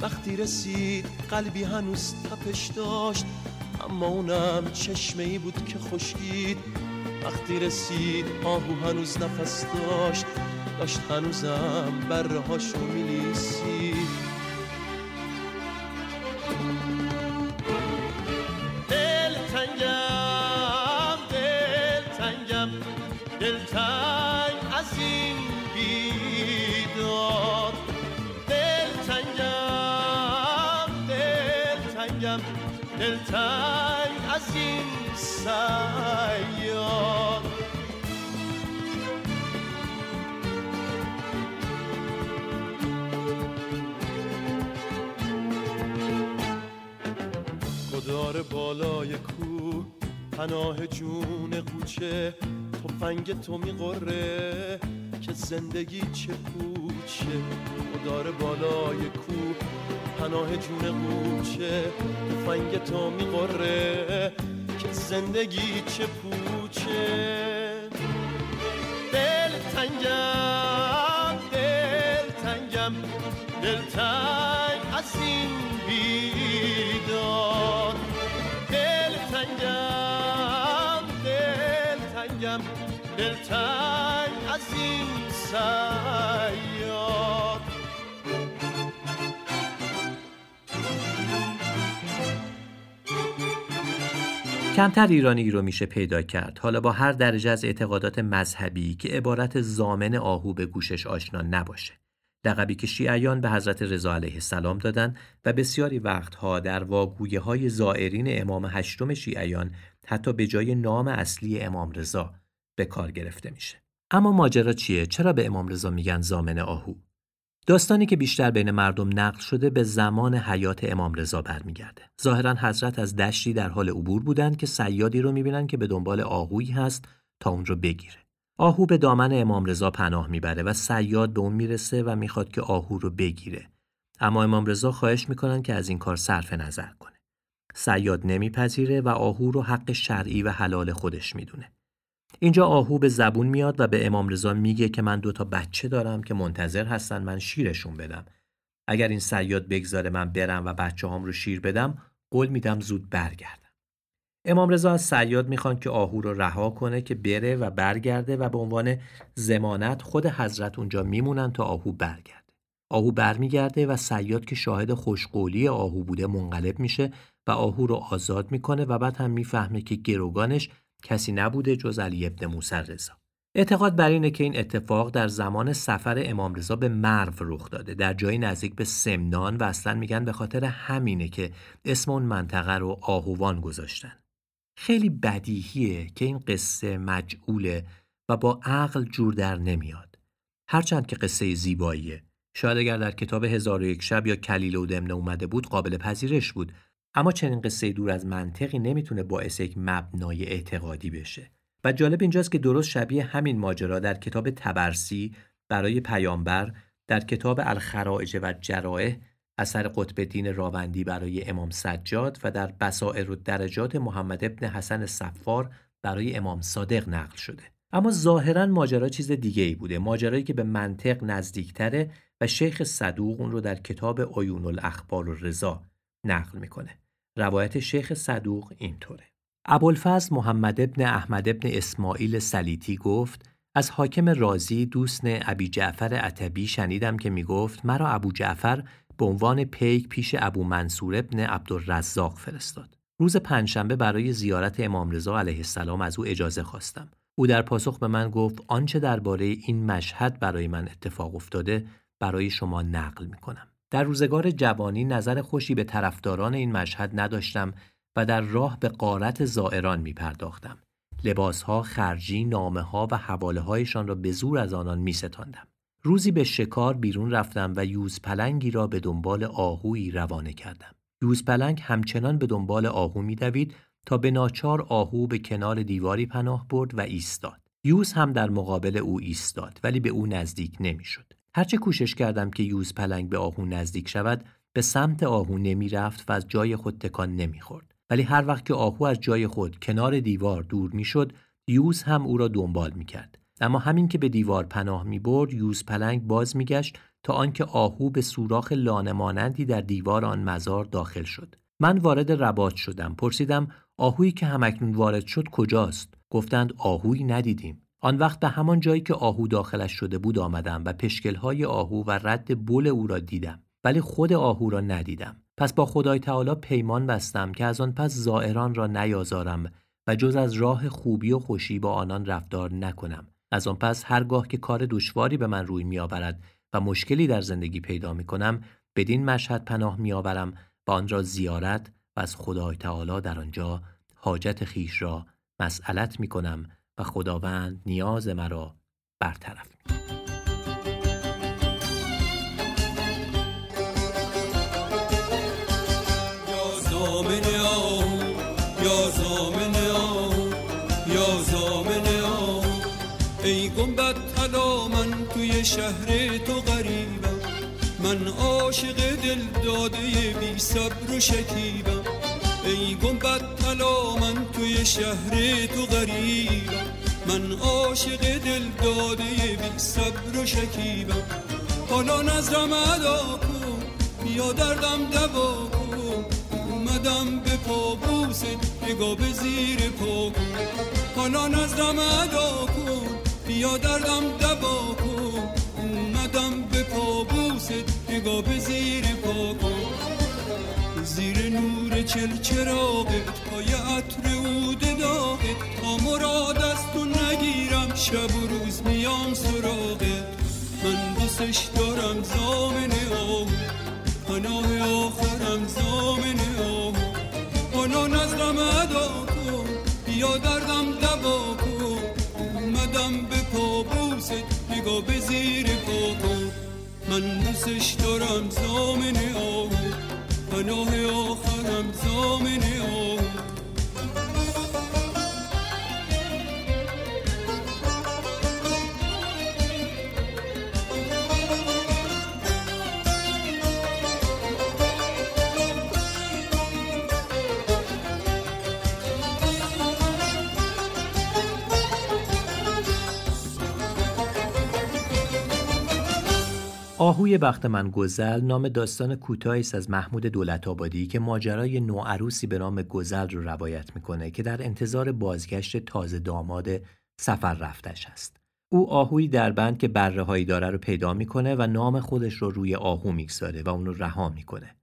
وقتی رسید قلبی هنوز تپش داشت اما اونم چشمه ای بود که خشکید. وقتی رسید آهو هنوز نفس داشت داشت هنوزم بره هاشو میلیسی دل تنگم دل تنگم دل تنگ از این بیداد دل تنگم دل تنگم دل تنگ از این سیاد دار بالای کو. پناه جون قوچه تفنگ تو میقره. که زندگی چه پوچه. دار بالای کو. پناه جون قوچه تفنگ تو میقره. که زندگی چه پوچه. دل تنگم دل تنگم دل تنگ دل تنگ از این سیاد. کمتر ایرانی رو میشه پیدا کرد. حالا با هر درجه از اعتقادات مذهبی که عبارت زامن آهو به گوشش آشنا نباشه. لقبی که شیعیان به حضرت رضا علیه السلام دادن و بسیاری وقتها در واگویه های زائرین امام هشتم شیعیان حتی به جای نام اصلی امام رضا به کار گرفته میشه اما ماجرا چیه چرا به امام رضا میگن زامن آهو داستانی که بیشتر بین مردم نقل شده به زمان حیات امام رضا برمیگرده. ظاهرا حضرت از دشتی در حال عبور بودند که سیادی رو می‌بینن که به دنبال آهویی هست تا اون رو بگیره. آهو به دامن امام رضا پناه می‌بره و سیاد به اون می‌رسه و می‌خواد که آهو رو بگیره. اما امام رضا خواهش می‌کنن که از این کار صرف نظر کنه. سیاد نمیپذیره و آهو رو حق شرعی و حلال خودش می‌دونه. اینجا آهو به زبون میاد و به امام رضا میگه که من دو تا بچه دارم که منتظر هستن من شیرشون بدم. اگر این سیاد بگذاره من برم و بچه هم رو شیر بدم قول میدم زود برگردم. امام رضا از سیاد می‌خوان که آهو رو رها کنه که بره و برگرده و به عنوان زمانت خود حضرت اونجا میمونن تا آهو برگرده. آهو برمیگرده و سیاد که شاهد خوشقولی آهو بوده منقلب میشه و آهو رو آزاد می‌کنه و بعد هم می‌فهمه که گروگانش کسی نبوده جز علی ابن موسی رضا. اعتقاد بر اینه که این اتفاق در زمان سفر امام رضا به مرو رخ داده در جایی نزدیک به سمنان و اصلا میگن به خاطر همینه که اسم اون منطقه رو آهوان گذاشتن. خیلی بدیهیه که این قصه مجعوله و با عقل جور در نمیاد. هرچند که قصه زیباییه. شاید اگر در کتاب هزار و یک شب یا کلیل و دمنه اومده بود قابل پذیرش بود اما چنین قصه دور از منطقی نمی‌تونه باعث یک مبنای اعتقادی بشه. و جالب اینجاست که درست شبیه همین ماجرا در کتاب تبرسی برای پیامبر در کتاب الخرائج و جرائح اثر قطب الدین راوندی برای امام سجاد و در بسائر و درجات محمد ابن حسن صفار برای امام صادق نقل شده. اما ظاهرا ماجرا چیز دیگه ای بوده ماجرایی که به منطق نزدیکتره و شیخ صدوق اون رو در کتاب عیون الاخبار و رضا نقل می‌کنه. روایت شیخ صدوق اینطوره. ابوالفضل محمد ابن احمد ابن اسماعیل سلیتی گفت از حاکم رازی دوست ابی جعفر عتبی شنیدم که می‌گفت مرا ابو جعفر به عنوان پیک پیش ابو منصور ابن عبدالرزاق فرستاد. روز پنجشنبه برای زیارت امام رضا علیه السلام از او اجازه خواستم. او در پاسخ به من گفت آنچه درباره این مشهد برای من اتفاق افتاده برای شما نقل می کنم. در روزگار جوانی نظر خوشی به طرفداران این مشهد نداشتم و در راه به قارت زائران می پرداختم. لباسها، خرجی، نامه ها و حواله هایشان را به زور از آنان می ستاندم. روزی به شکار بیرون رفتم و یوز پلنگی را به دنبال آهویی روانه کردم. یوز پلنگ همچنان به دنبال آهو می دوید تا به ناچار آهو به کنار دیواری پناه برد و ایستاد. یوز هم در مقابل او ایستاد ولی به او نزدیک نمی‌شد. هرچه کوشش کردم که یوز پلنگ به آهو نزدیک شود به سمت آهو نمی رفت و از جای خود تکان نمی خورد. ولی هر وقت که آهو از جای خود کنار دیوار دور می شد یوز هم او را دنبال می کرد. اما همین که به دیوار پناه می برد یوز پلنگ باز می گشت تا آنکه آهو به سوراخ لانه مانندی در دیوار آن مزار داخل شد. من وارد رباط شدم. پرسیدم آهویی که همکنون وارد شد کجاست؟ گفتند آهویی ندیدیم. آن وقت به همان جایی که آهو داخلش شده بود آمدم و پشکلهای آهو و رد بول او را دیدم ولی خود آهو را ندیدم. پس با خدای تعالی پیمان بستم که از آن پس زائران را نیازارم و جز از راه خوبی و خوشی با آنان رفتار نکنم. از آن پس هرگاه که کار دشواری به من روی میآورد و مشکلی در زندگی پیدا می کنم بدین مشهد پناه میآورم و آن را زیارت و از خدای تعالی در آنجا حاجت خیش را مسئلت می کنم و خداوند نیاز مرا برطرف می ای گنبد طلا من توی شهر تو غریبم. من عاشق دل داده بی صبر و شکیبم. ای گنبد طلا من توی شهر تو غریبم من عاشق دل داده بی صبر و شکیبم حالا نظرم ادا کن بیا دردم دوا کن اومدم به پابوست نگاه به زیر پا کن حالا نظرم ادا کن بیا دردم دوا کن اومدم به پابوست نگاه به زیر پا زیر نور چل چراغت پای عطر عود داغت تا مراد از تو نگیرم شب و روز میام سراغت من دوستش دارم زامن آهو پناه آخرم زامن آهو. حالا نظرم ادا کن بیا دردم دوا کن. اومدم به پابوست نگاه به زیر پا کن. من دوستش دارم زامن آهو پناه آخرم زامن آهو آهوی بخت من گزل نام داستان کوتاهی است از محمود دولت آبادی که ماجرای نوعروسی به نام گزل رو روایت می‌کنه که در انتظار بازگشت تازه داماد سفر رفتش است. او آهویی در بند که بره هایی داره رو پیدا می‌کنه و نام خودش رو روی آهو می‌گذاره و اون رو رها می‌کنه.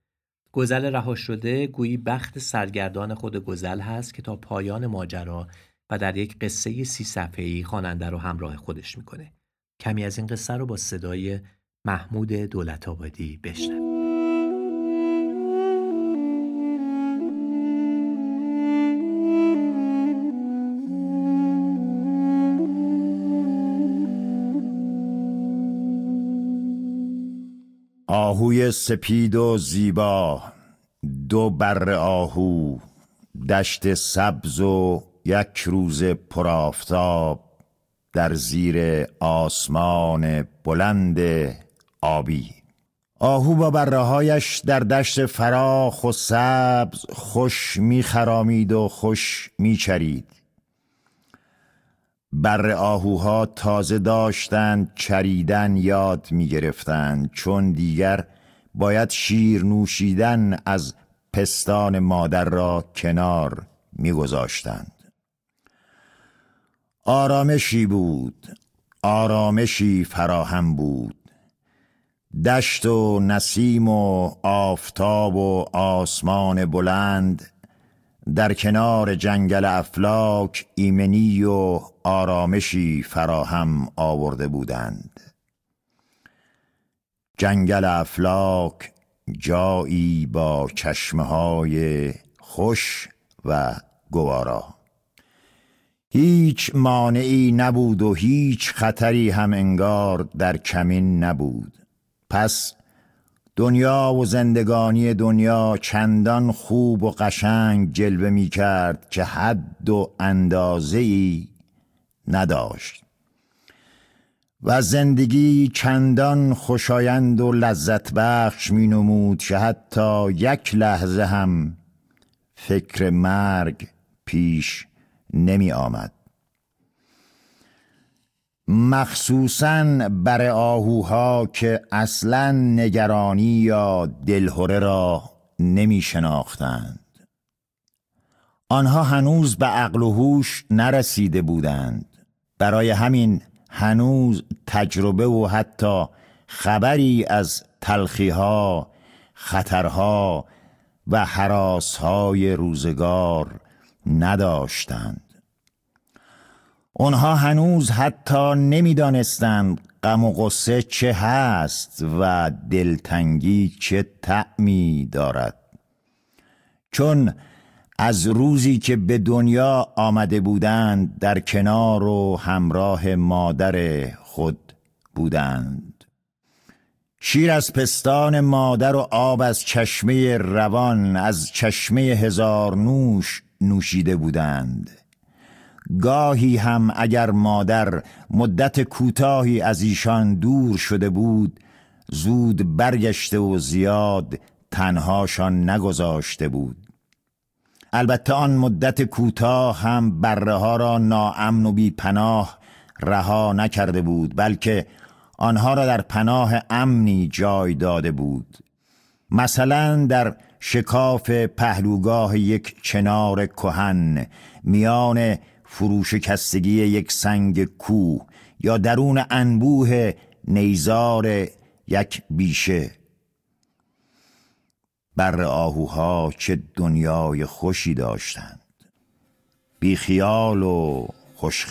گزل رها شده گویی بخت سرگردان خود گزل هست که تا پایان ماجرا و در یک قصه سی صفحه‌ای خواننده رو همراه خودش می‌کنه. کمی از این قصه رو با صدای محمود دولت آبادی بشنویم. آهوی سپید و زیبا دو بر آهو دشت سبز و یک روز پرافتاب در زیر آسمان بلند آبی. آهو با برهایش در دشت فراخ و سبز خوش میخرامید و خوش میچرید. بر آهوها تازه داشتند چریدن یاد می‌گرفتند. چون دیگر باید شیر نوشیدن از پستان مادر را کنار میگذاشتند. آرامشی بود. آرامشی فراهم بود. دشت و نسیم و آفتاب و آسمان بلند در کنار جنگل افلاک ایمنی و آرامشی فراهم آورده بودند. جنگل افلاک جایی با چشمه های خوش و گوارا. هیچ مانعی نبود و هیچ خطری هم انگار در کمین نبود. پس دنیا و زندگانی دنیا چندان خوب و قشنگ جلوه می کرد که حد و اندازه ای نداشت. و زندگی چندان خوشایند و لذت بخش می نمود که حتی یک لحظه هم فکر مرگ پیش نمی آمد. مخصوصا بر آهوها که اصلا نگرانی یا دلهوره را نمی شناختند آنها هنوز به عقل و هوش نرسیده بودند. برای همین هنوز تجربه و حتی خبری از تلخیها خطرها و حراسهای روزگار نداشتند. آنها هنوز حتی نمی‌دانستند غم و غصه چه هست و دلتنگی چه طعمی دارد. چون از روزی که به دنیا آمده بودند در کنار و همراه مادر خود بودند. شیر از پستان مادر و آب از چشمه روان از چشمه هزار نوش نوشیده بودند. گاهی هم اگر مادر مدت کوتاهی از ایشان دور شده بود زود برگشته و زیاد تنهاشان نگذاشته بود. البته آن مدت کوتاه هم بره ها را ناامن و بی پناه رها نکرده بود بلکه آنها را در پناه امنی جای داده بود. مثلا در شکاف پهلوگاه یک چنار کهن میان فروشکستگی یک سنگ کوه یا درون انبوه نیزار یک بیشه. بر آهوها چه دنیای خوشی داشتند. بی خیال و خوش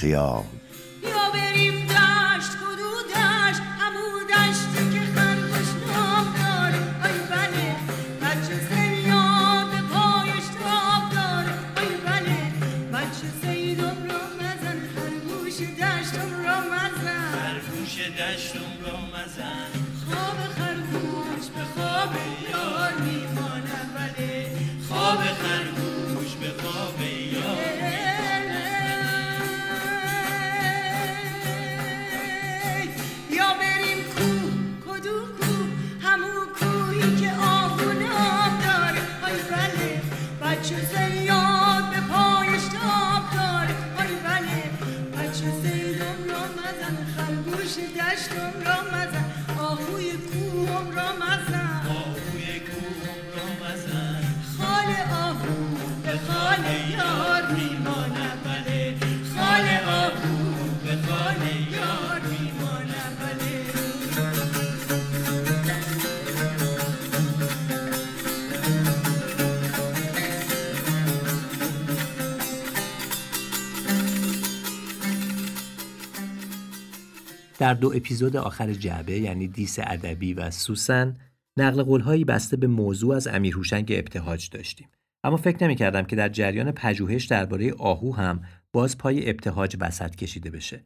خرگوش دشتم را مزن آهوی کوهم را مزن در دو اپیزود آخر جعبه یعنی دیس ادبی و سوسن نقل قولهایی بسته به موضوع از امیر هوشنگ ابتهاج داشتیم. اما فکر نمی کردم که در جریان پژوهش درباره آهو هم باز پای ابتهاج وسط کشیده بشه.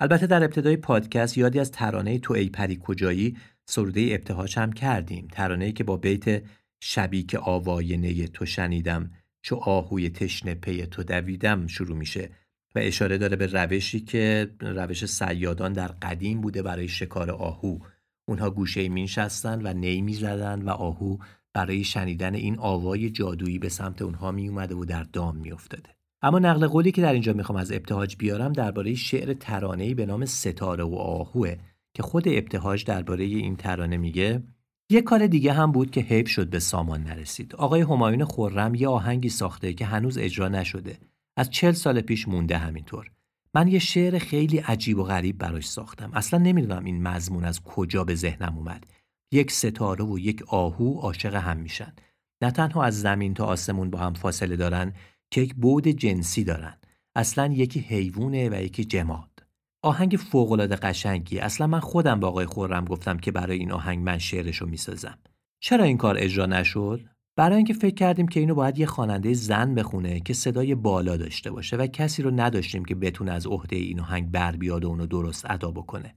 البته در ابتدای پادکست یادی از ترانه تو ای پری کجایی سروده ابتهاج هم کردیم. ترانه‌ای که با بیت شبی که آواینه تو شنیدم چو آهوی تشنه پی تو دویدم شروع میشه. و اشاره داره به روشی که روش سیادان در قدیم بوده برای شکار آهو. اونها گوشه مینشستن و نی می‌زدن و آهو برای شنیدن این آوای جادویی به سمت اونها می اومده و در دام میافتاده. اما نقل قولی که در اینجا می‌خوام از ابتهاج بیارم درباره شعر ترانه‌ای به نام ستاره و آهوه که خود ابتهاج درباره این ترانه میگه یه کار دیگه هم بود که حیب شد به سامان نرسید. آقای همایون خرم یه آهنگی ساخته که هنوز اجرا نشده. از چل سال پیش مونده همینطور. من یه شعر خیلی عجیب و غریب براش ساختم. اصلا نمی‌دونم این مضمون از کجا به ذهنم اومد. یک ستاره و یک آهو عاشق هم میشن. نه تنها از زمین تا آسمون با هم فاصله دارن که یک بود جنسی دارن. اصلا یکی حیوونه و یکی جماد. آهنگ فوق‌العاده قشنگی. اصلا من خودم با آقای خورم گفتم که برای این آهنگ من شعرشو می‌سازم. چرا این کار اجرا نشد؟ برای اینکه فکر کردیم که اینو باید یه خواننده زن بخونه که صدای بالا داشته باشه و کسی رو نداشتیم که بتونه از عهده این آهنگ بر بیاد و اونو درست ادا بکنه.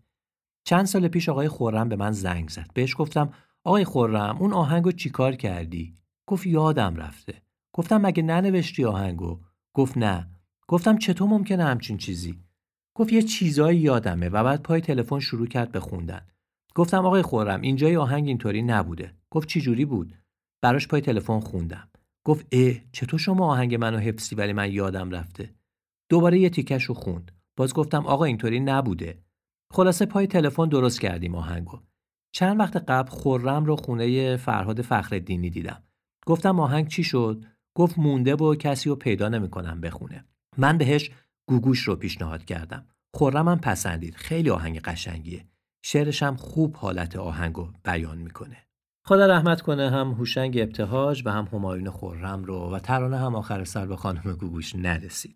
چند سال پیش آقای خورم به من زنگ زد. بهش گفتم آقای خورم اون آهنگو چیکار کردی؟ گفت یادم رفته. گفتم مگه ننوشتی آهنگو؟ گفت نه. گفتم چطور ممکنه همچین چیزی؟ گفت یه چیزایی یادمه. و بعد پای تلفن شروع کرد به خوندن. گفتم آقای خورم اینجای آهنگ اینطوری نبوده. گفت چی جوری بود؟ براش پای تلفن خوندم. گفت اه چطور شما آهنگ منو حفظی ولی من یادم رفته؟ دوباره یه تیکش رو خوند. باز گفتم آقا اینطوری نبوده. خلاصه پای تلفن درست کردیم آهنگو. چند وقت قبل خورم رو خونه فرهاد فخرالدینی دیدم. گفتم آهنگ چی شد؟ گفت مونده و کسی رو پیدا نمی‌کنم بخونه. من بهش گوگوش رو پیشنهاد کردم. خورمم پسندید. خیلی آهنگ قشنگیه. شعرش هم خوب حالت آهنگو بیان می‌کنه. خدا رحمت کنه هم هوشنگ ابتهاج و هم همایون خورم رو. و ترانه هم آخر سر به خانم گوگوش نرسید.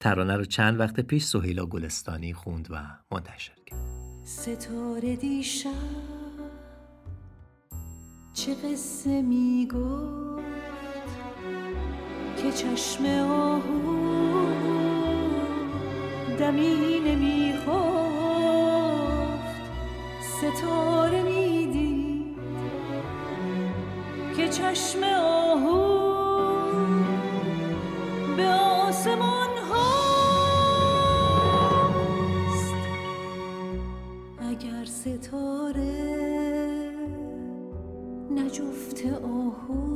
ترانه رو چند وقت پیش سهیلا گلستانی خوند و منتشر کرد. ستاره دیشب چه قصه می‌گفت که چشم آهو دمی نمیخفت. ستاره می‌دید که چشم آهو به آسمان هاست اگر ستاره نجفت آهو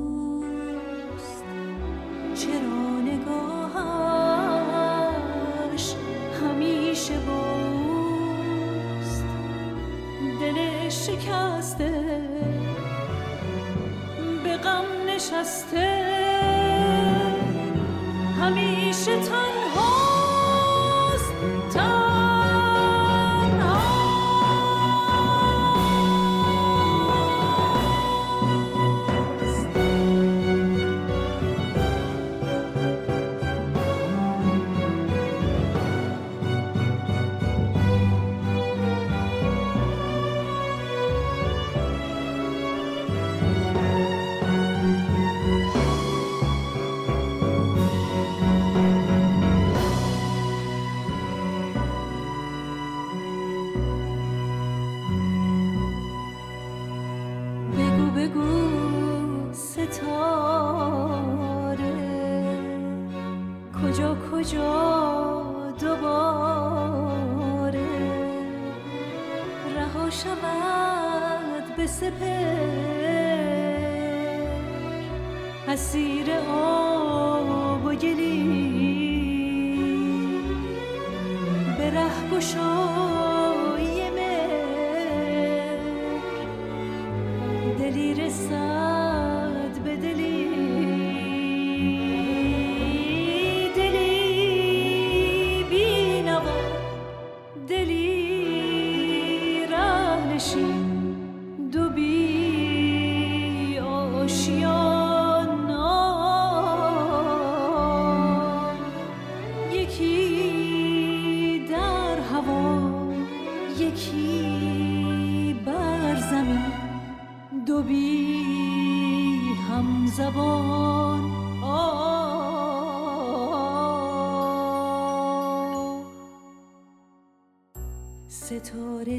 به ره گشای مهر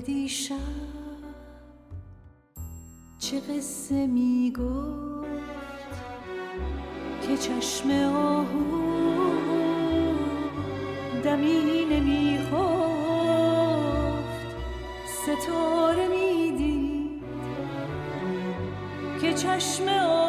دیشب چه قصه می گفت که چشم آهو دمی نمی خفت ستاره می دید که چشم آهو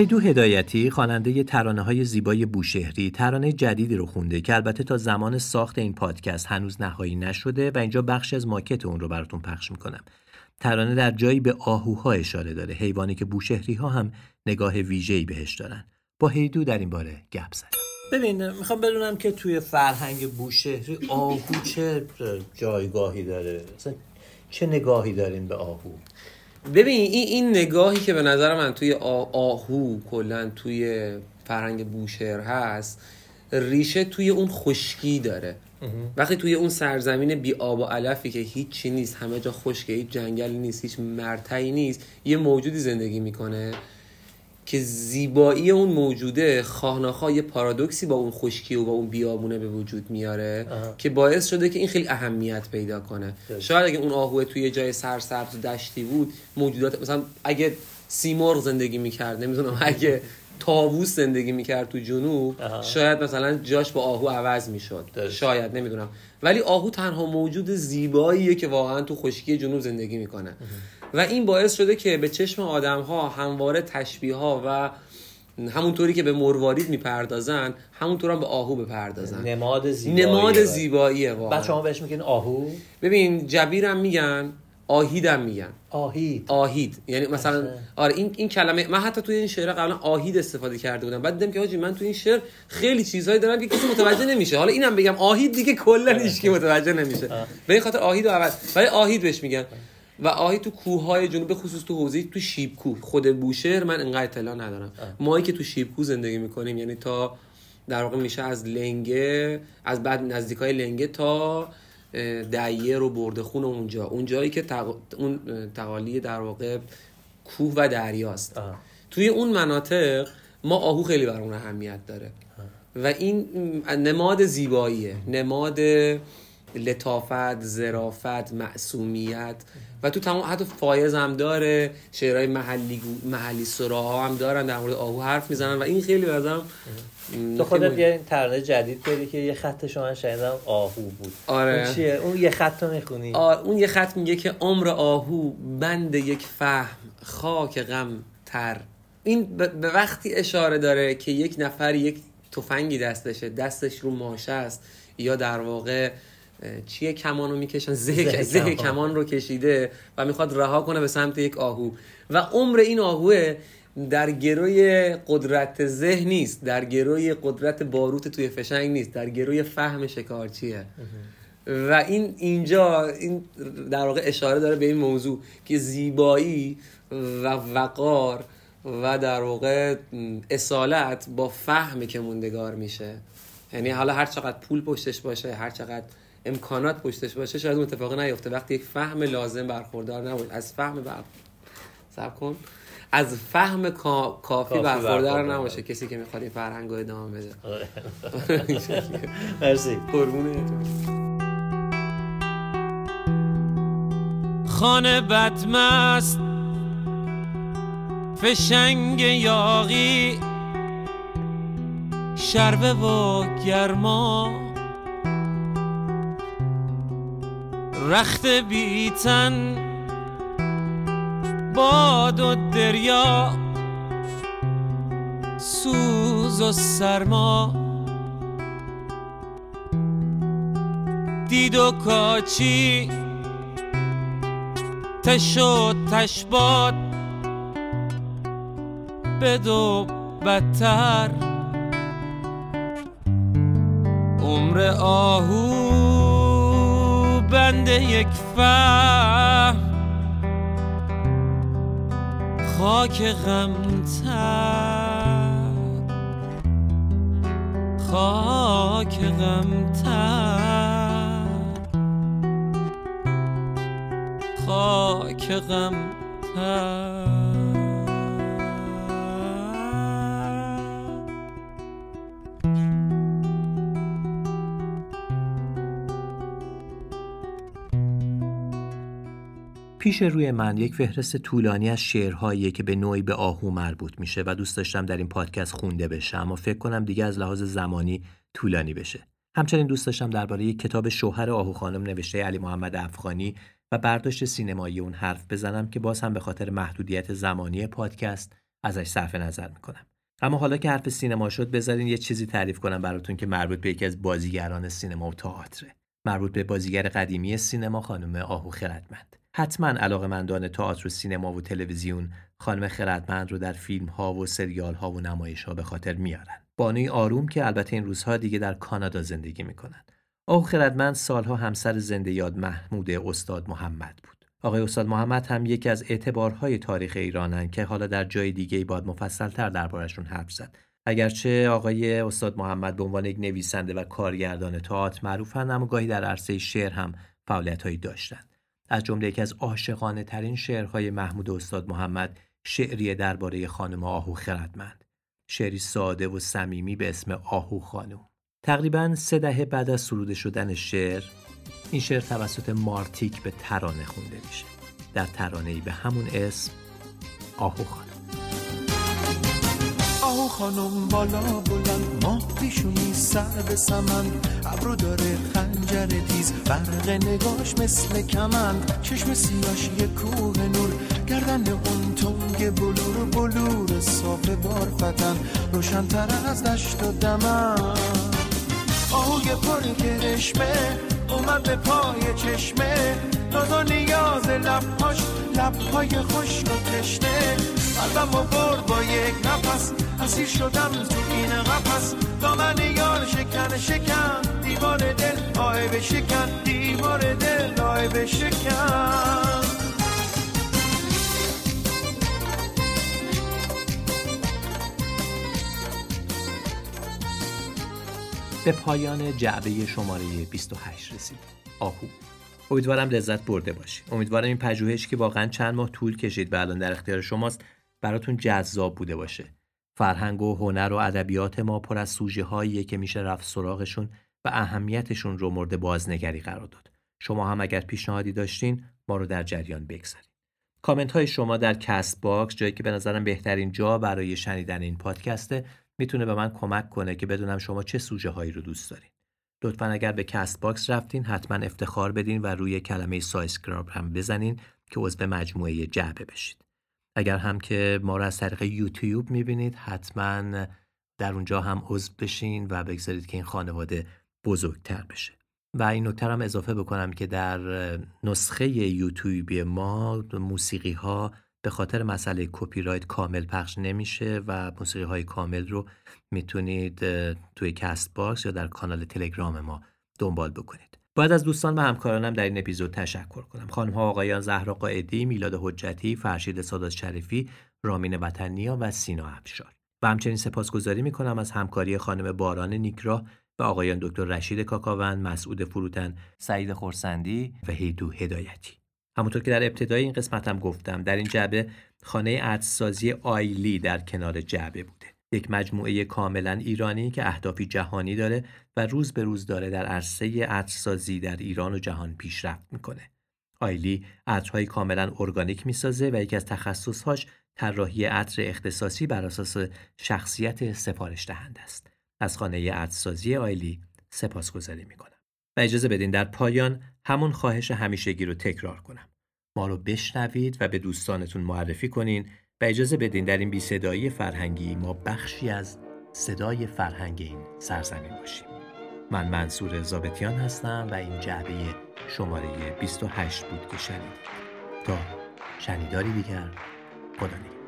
هیدو هدایتی خواننده ترانه های زیبای بوشهری ترانه جدیدی رو خونده که البته تا زمان ساخت این پادکست هنوز نهایی نشده و اینجا بخشی از ماکت اون رو براتون پخش می‌کنم. ترانه در جایی به آهوها اشاره داره حیوانی که بوشهری ها هم نگاه ویژه‌ای بهش دارن. با هیدو در این باره گپ زدم. ببین می‌خوام بدونم که توی فرهنگ بوشهری آهو چه جایگاهی داره؟ چه نگاهی دارین به آهو؟ ببین این این نگاهی که به نظر من توی آهو کلا توی فرهنگ بوشهر هست ریشه توی اون خشکی داره. وقتی توی اون سرزمین بی آب و علفی که هیچی نیست همه جا خشکه هیچ جنگلی نیست هیچ مرتعی نیست یه موجودی زندگی می‌کنه. که زیبایی اون موجوده خواه یه پارادوکسی با اون خشکی و با اون بیابونه به وجود میاره آها. که باعث شده که این خیلی اهمیت پیدا کنه درست. شاید اگه اون آهوه توی جای سرسبز و دشتی بود موجودات مثلا اگه سیمرغ زندگی می‌کرد نمی‌دونم اگه [laughs] تاووس زندگی می‌کرد تو جنوب آها. شاید مثلا جاش با آهو عوض می‌شد. شاید نمی‌دونم. ولی آهو تنها موجود زیباییه که واقعا تو خشکی جنوب زندگی می‌کنه. و این باعث شده که به چشم آدم ها همواره تشبیه ها و همونطوری که به مروارید می‌پردازن همونطور هم به آهو بپردازن. نماد زیبایی. نماد زیباییه واقعا. بچه ها بهش میگن آهو؟ ببین جبیرم میگن آهیدم میگن. آهید. آهید. یعنی مثلا اصلا. آره این این کلمه من حتی توی این شعر قبلا آهید استفاده کرده بودم. بعد دیدم که حاجی من توی این شعر خیلی چیزهایی دارم که کسی متوجه نمیشه. حالا اینم بگم آهید دیگه کلا هیچ کی متوجه نمیشه. به این خاطر آهید و عوض ولی آهید بهش میگن. و آهید تو کوههای جنوب خصوص تو حوزه تو شیب کوه خود بوشهر من انقدر اطلاع ندارم. مایی که تو شیب کوه زندگی می‌کنیم یعنی تا در واقع میشه از لنگه از بعد نزدیک های لنگه تا دعیه رو برده خون اونجا. اون جایی که تق... اون تقالی در واقع کوه و دریاست. توی اون مناطق ما آهو خیلی برامون اهمیت داره. و این نماد زیباییه. نماد لطافت ظرافت معصومیت. و تو تمام حتی فایز هم داره شعرهای محلی گو- محلی سراها هم دارن در مورد آهو حرف می‌زنن و این خیلی بازم تو خودت یه ترانه جدید داری که یه خط شما شنیدم آهو بود. آره. اون چیه؟ اون یه خط رو می‌خونی. آ، اون یه خط میگه که عمر آهو بند یک فهم خاک غم تر. این به وقتی اشاره داره که یک نفر یک تفنگی دستشه دستش رو ماشه است یا در واقع چیه کمان رو می‌کشن؟ زه, زه زه کمان. کمان رو کشیده و می‌خواد رها کنه به سمت یک آهو. و عمر این آهوه در گروی قدرت ذهن نیست در گروی قدرت باروت توی فشنگ نیست در گروی فهم شکارچیه. و این اینجا این در واقع اشاره داره به این موضوع که زیبایی و وقار و در واقع اصالت با فهمی که موندگار میشه. یعنی حالا هر چقدر پول پشتش باشه هر چقدر امکانات پشتش باشه شاید اون اتفاق نیفته. وقتی یک فهم لازم برخوردار نبود. از فهم بر سب کن. از فهم کا... کافی, برخوردار نباشه. کسی که می‌خواد این فرهنگ رو ادامه بده. [laughs] مرسی. قربونه خانه بدمست. فشنگ یاقی. شربه و گرما. رخت بیتن باد و دریا سوز و سرما. دید و کاچی تش و تشباد. بدو بدتر. عمر آهو بند یک فهم. خاک غمتر. خاک غمتر. خاک غمتر. پیش روی من یک فهرست طولانی از شعرهایی که به نوعی به آهو مربوط میشه و دوست داشتم در این پادکست خونده بشه اما فکر کنم دیگه از لحاظ زمانی طولانی بشه. همچنین دوست داشتم درباره یک کتاب شوهر آهو خانم نوشته علی محمد افغانی و برداشت سینمایی اون حرف بزنم که باز هم به خاطر محدودیت زمانی پادکست ازش صرف نظر می‌کنم. اما حالا که حرف سینما شد بذارین یه چیزی تعریف کنم براتون که مربوط به یکی از بازیگران سینما و تئاتره. مربوط به بازیگر قدیمی سینما خانم آهو خردمند. حتما علاقمندان تئاتر و سینما و تلویزیون خانم خردمند رو در فیلم ها و سریال ها و نمایش ها به خاطر میارن. بانوی آروم که البته این روزها دیگه در کانادا زندگی می‌کنن. آهو خردمند سالها همسر زنده یاد محمود استاد محمد بود. آقای استاد محمد هم یکی از اعتبارهای تاریخ ایرانن که حالا در جای دیگه باید مفصلتر دربارشون حرف زد. اگرچه آقای استاد محمد به عنوان یک نویسنده و کارگردان تئاتر معروفن اما گاهی در عرصه شعر هم فعالیت‌هایی داشتند از جمله یکی از عاشقانه ترین شعرهای محمود استاد محمد شعری درباره خانم آهو خردمند. شعری ساده و صمیمی به اسم آهو خانم. تقریبا سه دهه بعد از سروده شدن شعر این شعر توسط مارتیک به ترانه خونده میشه. در ترانه‌ای به همون اسم آهو خانم. خانم بالا بلند. ماه پیشونی سر به سمن. ابرو داره خنجر تیز. برق نگاش مثل کمند چشم سیاش یه کوه نور. گردن اون تنگ بلور بلور صاف بارفتن روشنتر از دشت و دمن. آهوی پر کرشمه. اومد به پای چشمه. ناز و نیاز لبهاش. لبهای خشک و تشنه. قلبم و برد با یک نفس. اسیر شدم تو این قفس. دامن یار شکن شکن. دیوار دل آه بشکن دیوار دل آه بشکن به پایان جعبه شماره 28 رسید. آهو. امیدوارم لذت برده باشید امیدوارم این پژوهش که واقعا چند ماه طول کشید و الان در اختیار شماست براتون جذاب بوده باشه. فرهنگ و هنر و ادبیات ما پر از سوژه هاییه که میشه رفت سراغشون و اهمیتشون رو مورد بازنگری قرار داد. شما هم اگر پیشنهادی داشتین ما رو در جریان بگذارید. کامنت های شما در Castbox جایی که به نظرم بهترین جا برای شنیدن این پادکسته می‌تونه به من کمک کنه که بدونم شما چه سوژه هایی رو دوست دارین. لطفا اگر به Castbox رفتین حتما افتخار بدین و روی کلمه subscribe هم بزنین که عضو مجموعه جعبه بشید. اگر هم که ما رو از طریق یوتیوب می‌بینید حتما در اونجا هم عضو بشین و بگذارید که این خانواده بزرگتر بشه. و این نکته هم اضافه بکنم که در نسخه یوتیوبی ما موسیقی ها به خاطر مسئله کپی رایت کامل پخش نمیشه و موسیقی های کامل رو می‌تونید توی Castbox یا در کانال تلگرام ما دنبال بکنید. باید از دوستان و همکارانم در این اپیزود تشکر کنم. خانم ها آقایان زهرا قائدی میلاد حجتی فرشید سادات شریفی رامین وطنیا و سینا افشار و همچنین سپاسگزاری می‌کنم از همکاری خانم باران نیکرا و آقایان دکتر رشید کاکاوند مسعود فروتن سعید خورسندی و هیدو هدایتی. همونطور که در ابتدای این قسمتم گفتم در این جعبه خانه عدسازی آیلی در کنار جعبه بوده. یک مجموعه کاملا ایرانی که اهدافی جهانی داره و روز به روز داره در عرصه عطرسازی در ایران و جهان پیشرفت می‌کنه. آیلی عطرهای کاملا ارگانیک می‌سازه و یکی از تخصصهاش طراحی عطر اختصاصی بر اساس شخصیت سفارش دهنده است. از خانه عطرسازی آیلی سپاسگزاری می‌کنم. و اجازه بدین در پایان همون خواهش همیشگی رو تکرار کنم. ما رو بشنوید و به دوستانتون معرفی کنین و اجازه بدین در این بی صدایی فرهنگی ما بخشی از صدای فرهنگ این سرزمین باشیم. من منصور زابتیان هستم و این جعبه شماره 28 بود که شنیدید. تا شنیداری دیگر خدا نگهدار.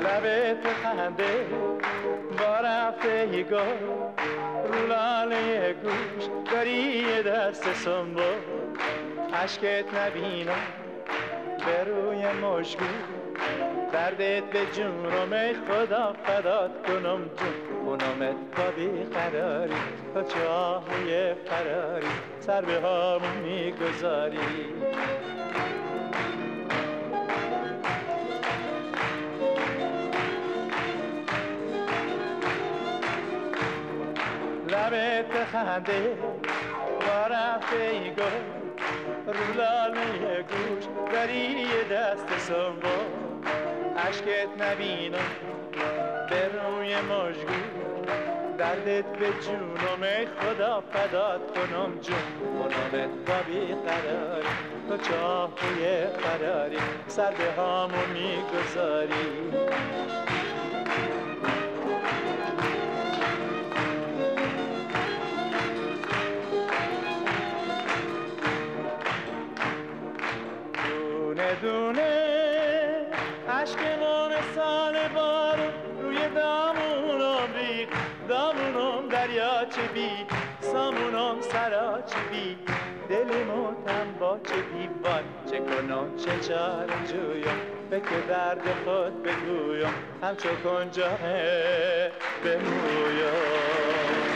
لبت خنده با رفتگیگاه رو لاله گوش داری یه دست عشقت نبینم به روی مشگو دردت به جونم خدا فدات کنم جون. خونمت با بیقراری تا چاهوی فراری. سر به همون می‌گذاری. لبت خنده با رفتگیگاه رو گوش داری دست سنبا عشقت نبینم به روی مشگو دردت به جونم خدا فدات کنم جون. خونمت با بیقراری تو چاهوی قراری به همون می‌گذاری. دونه عشق سال بار روی دامونم ریخ دامونم دریاچه بی سامونم سراچه بی دل موتم با چه دیوان چه کنم چه چار جویم. فکر درد خود بگویم. همچو کنجاه به مویم